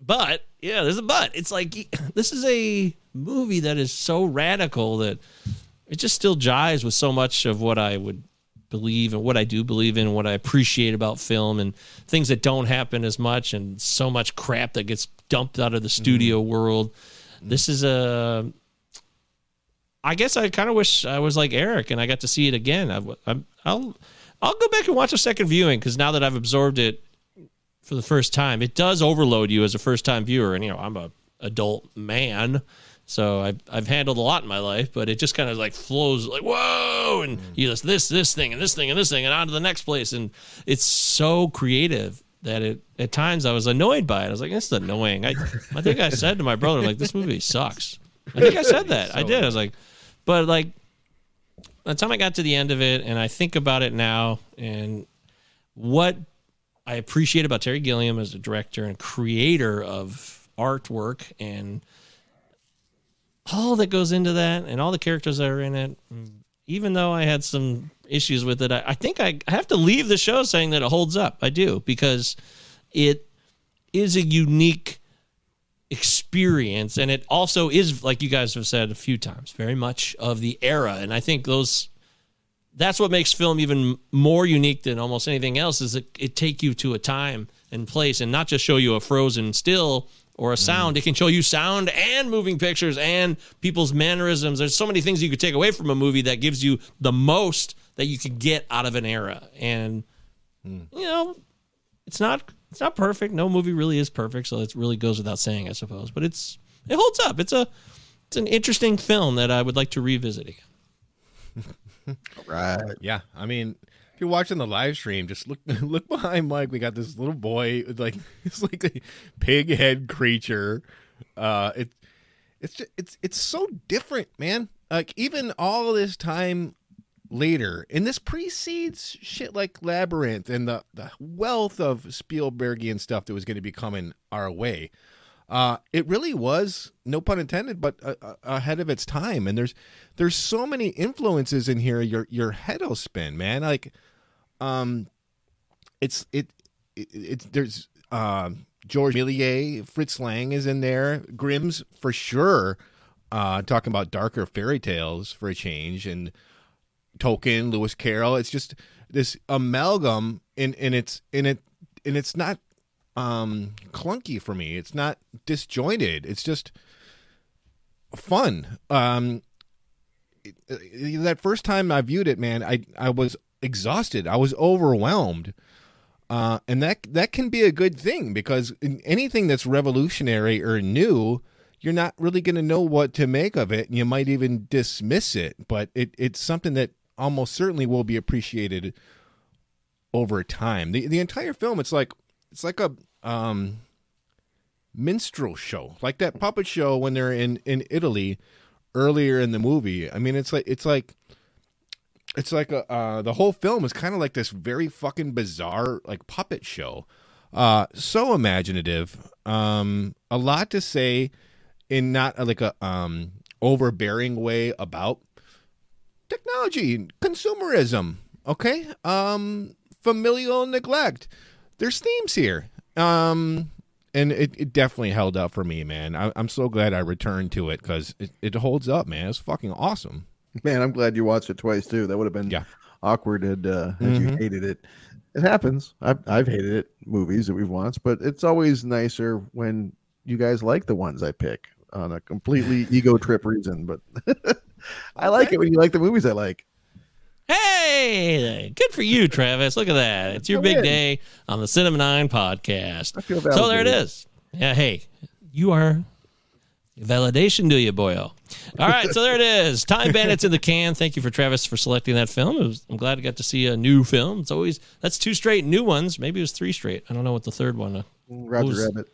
but yeah, there's a but. It's like this is a movie that is so radical that it just still jives with so much of what I would believe and what I do believe in and what I appreciate about film and things that don't happen as much and so much crap that gets dumped out of the studio mm-hmm. world. This is a I guess I kind of wish I was like Eric and I got to see it again. I, am I'll I'll go back and watch a second viewing because now that I've absorbed it for the first time, it does overload you as a first time viewer. And you know, I'm a adult man, so I've I've handled a lot in my life, but it just kind of like flows like whoa, and mm. you just this this thing and this thing and this thing and on to the next place, and it's so creative that it at times I was annoyed by it. I was like, this is annoying. I I think I said to my brother like, this movie sucks. I think I said that. I did. I was like, but like by the time I got to the end of it, and I think about it now, and what I appreciate about Terry Gilliam as a director and creator of artwork and all that goes into that and all the characters that are in it. Even though I had some issues with it, I, I think I, I have to leave the show saying that it holds up. I do because it is a unique experience and it also is like you guys have said a few times very much of the era and i think those that's what makes film even more unique than almost anything else is it, it take you to a time and place and not just show you a frozen still or a mm-hmm. sound. It can show you sound and moving pictures and people's mannerisms. There's so many things you could take away from a movie that gives you the most that you could get out of an era. And mm. you know it's not it's not perfect. No movie really is perfect so it really goes without saying i suppose. But it's it holds up. It's a it's an interesting film that i would like to revisit again Right. Yeah, I mean, if you're watching the live stream, just look look behind Mike. We got this little boy like it's like a pig head creature. Uh, it it's just, it's it's so different, man. Like even all this time later, and this precedes shit like Labyrinth and the the wealth of Spielbergian stuff that was going to be coming our way. Uh, it really was, no pun intended, but uh, uh, ahead of its time. And there's there's so many influences in here. Your your head will spin, man. Like, um, it's it, it it's there's uh, Georges Méliès, Fritz Lang is in there, Grimm's for sure. Uh, talking about darker fairy tales for a change, and Tolkien, Lewis Carroll. It's just this amalgam, and and it's in it, and it's not um clunky for me. It's not disjointed. It's just fun. Um it- it- that first time I viewed it, man, I I was exhausted. I was overwhelmed. Uh, and that that can be a good thing because in anything that's revolutionary or new, you're not really going to know what to make of it. And you might even dismiss it, but it, it's something that almost certainly will be appreciated over time. The the entire film, it's like it's like a um, minstrel show, like that puppet show when they're in in Italy earlier in the movie. I mean, it's like it's like it's like a uh, the whole film is kind of like this very fucking bizarre like puppet show. Uh, so imaginative. Um, a lot to say in not a, like a um overbearing way about technology, consumerism. Okay, um, familial neglect. There's themes here. Um, and it, it definitely held up for me, man. I, I'm so glad I returned to it because it, it holds up, man. It's fucking awesome. Man, I'm glad you watched it twice too. That would have been Yeah. awkward had, uh, had you hated it. It happens. I've I've hated it movies that we've watched, but it's always nicer when you guys like the ones I pick on a completely ego trip reason. But I like it when you like the movies I like. Hey, good for you, Travis. Look at that. It's your Come big in. day on the Cinema 9 podcast. I feel So there it is. Yeah, hey, you are validation, do you, boyo? All right, so there it is. Time Bandits in the can. Thank you for Travis for selecting that film. It was, I'm glad I got to see a new film. It's always that's two straight new ones. Maybe it was three straight. I don't know what the third one. uh, Roger was- Rabbit.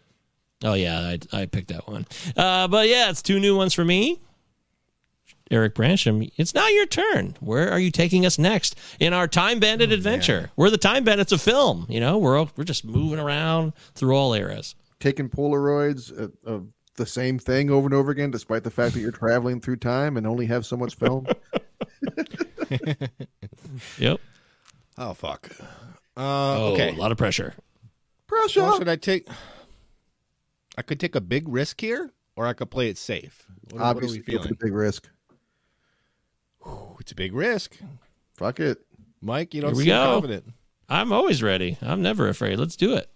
Oh yeah, I, I picked that one. Uh, but yeah, it's two new ones for me. Eric Bransham, it's now your turn. Where are you taking us next in our Time Bandit adventure? We're the Time Bandits of film. You know, we're all, we're just moving around through all eras. Taking Polaroids of, of the same thing over and over again, despite the fact that you're traveling through time and only have so much film. Yep. Oh fuck. Uh, Oh, okay. a lot of pressure. Pressure. Well, should I take? I could take a big risk here, or I could play it safe. What, Obviously, what are we go for the feeling? big risk. Ooh, It's a big risk, Fuck it. Mike. You don't Here we seem go. confident. I'm always ready. I'm never afraid. Let's do it.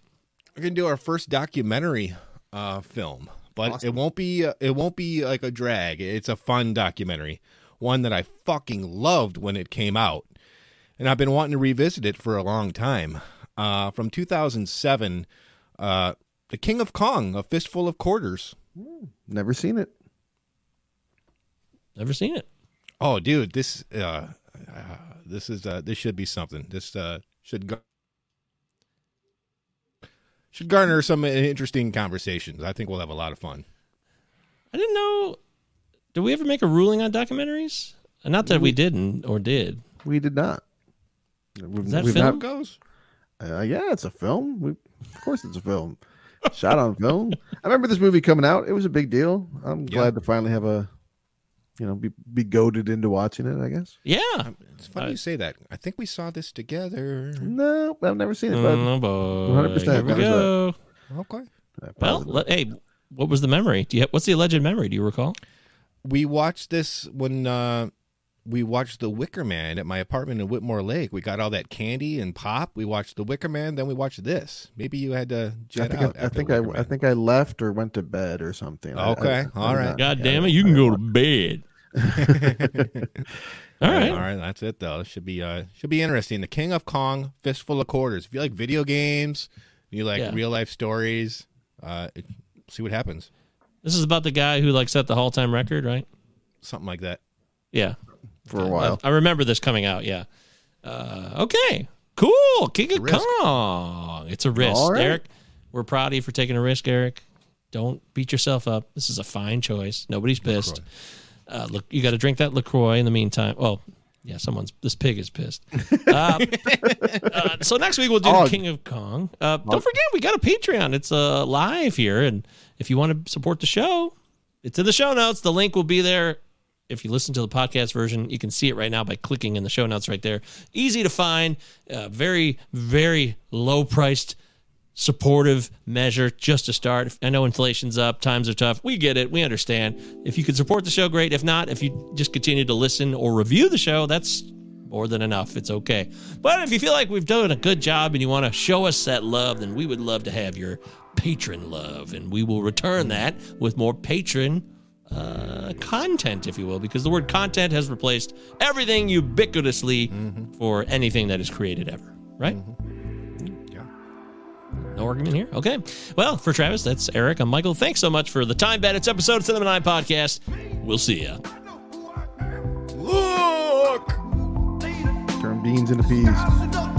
We're gonna do our first documentary uh, film, but it won't be uh, it won't be like a drag. It's a fun documentary, one that I fucking loved when it came out, and I've been wanting to revisit it for a long time. uh, from 2007, uh, The King of Kong, A Fistful of Quarters. Never seen it. Never seen it. Oh, dude, this uh, uh, this is uh, this should be something. This uh, should gar- should garner some interesting conversations. I think we'll have a lot of fun. I didn't know. Did we ever make a ruling on documentaries? Not that we didn't or did. We did not. We've, Is that we've film? not- Uh, yeah, it's a film. We, of course, it's a film. Shot on film. I remember this movie coming out. It was a big deal. I'm glad to finally have a, you know, be be goaded into watching it. I guess. Yeah, It's funny you say that. I think we saw this together. No, I've never seen it. But Oh, boy. 100. Here we go. Okay. Well, let, hey, what was the memory? Do you what's the alleged memory? Do you recall? We watched this when uh, we watched The Wicker Man at my apartment in Whitmore Lake. We got all that candy and pop. We watched The Wicker Man, then we watched this. Maybe you had to I jet think out. I, I think I, Wicker I think I left or went to bed or something. Okay, I- all I'm not- God damn it, you can go to bed. All right. all right. That's it though. It should be uh should be interesting. The King of Kong, Fistful of Quarters. If you like video games, you like Yeah. real life stories, uh, see what happens. This is about the guy who like set the all time record, right? Something like that. Yeah, for a while. I, I remember this coming out. Yeah. Uh, okay. Cool. King of risk. Kong. It's a risk, right. Eric. We're proud of you for taking a risk, Eric. Don't beat yourself up. This is a fine choice. Nobody's pissed. Uh, look, you got to drink that LaCroix in the meantime. Well, yeah, someone's this pig is pissed. Uh, uh, so next week we'll do Oh. King of Kong. Uh, don't forget we got a Patreon. It's uh, live here, and if you want to support the show, it's in the show notes. The link will be there. If you listen to the podcast version, you can see it right now by clicking in the show notes right there. Easy to find. Uh, very, very low priced supportive measure just to start. I know inflation's up, times are tough. We get it. We understand. If you can support the show, great. If not, if you just continue to listen or review the show, that's more than enough. It's okay. But if you feel like we've done a good job and you want to show us that love, then we would love to have your patron love. And we will return that with more patron uh, content, if you will, because the word content has replaced everything ubiquitously for anything that is created ever, right? Yeah. No argument here. Okay. Well, for Travis, that's Eric. I'm Michael. Thanks so much for the time bet. It's episode of Cinema Nine Podcast. We'll see ya. Look. Turn beans into peas.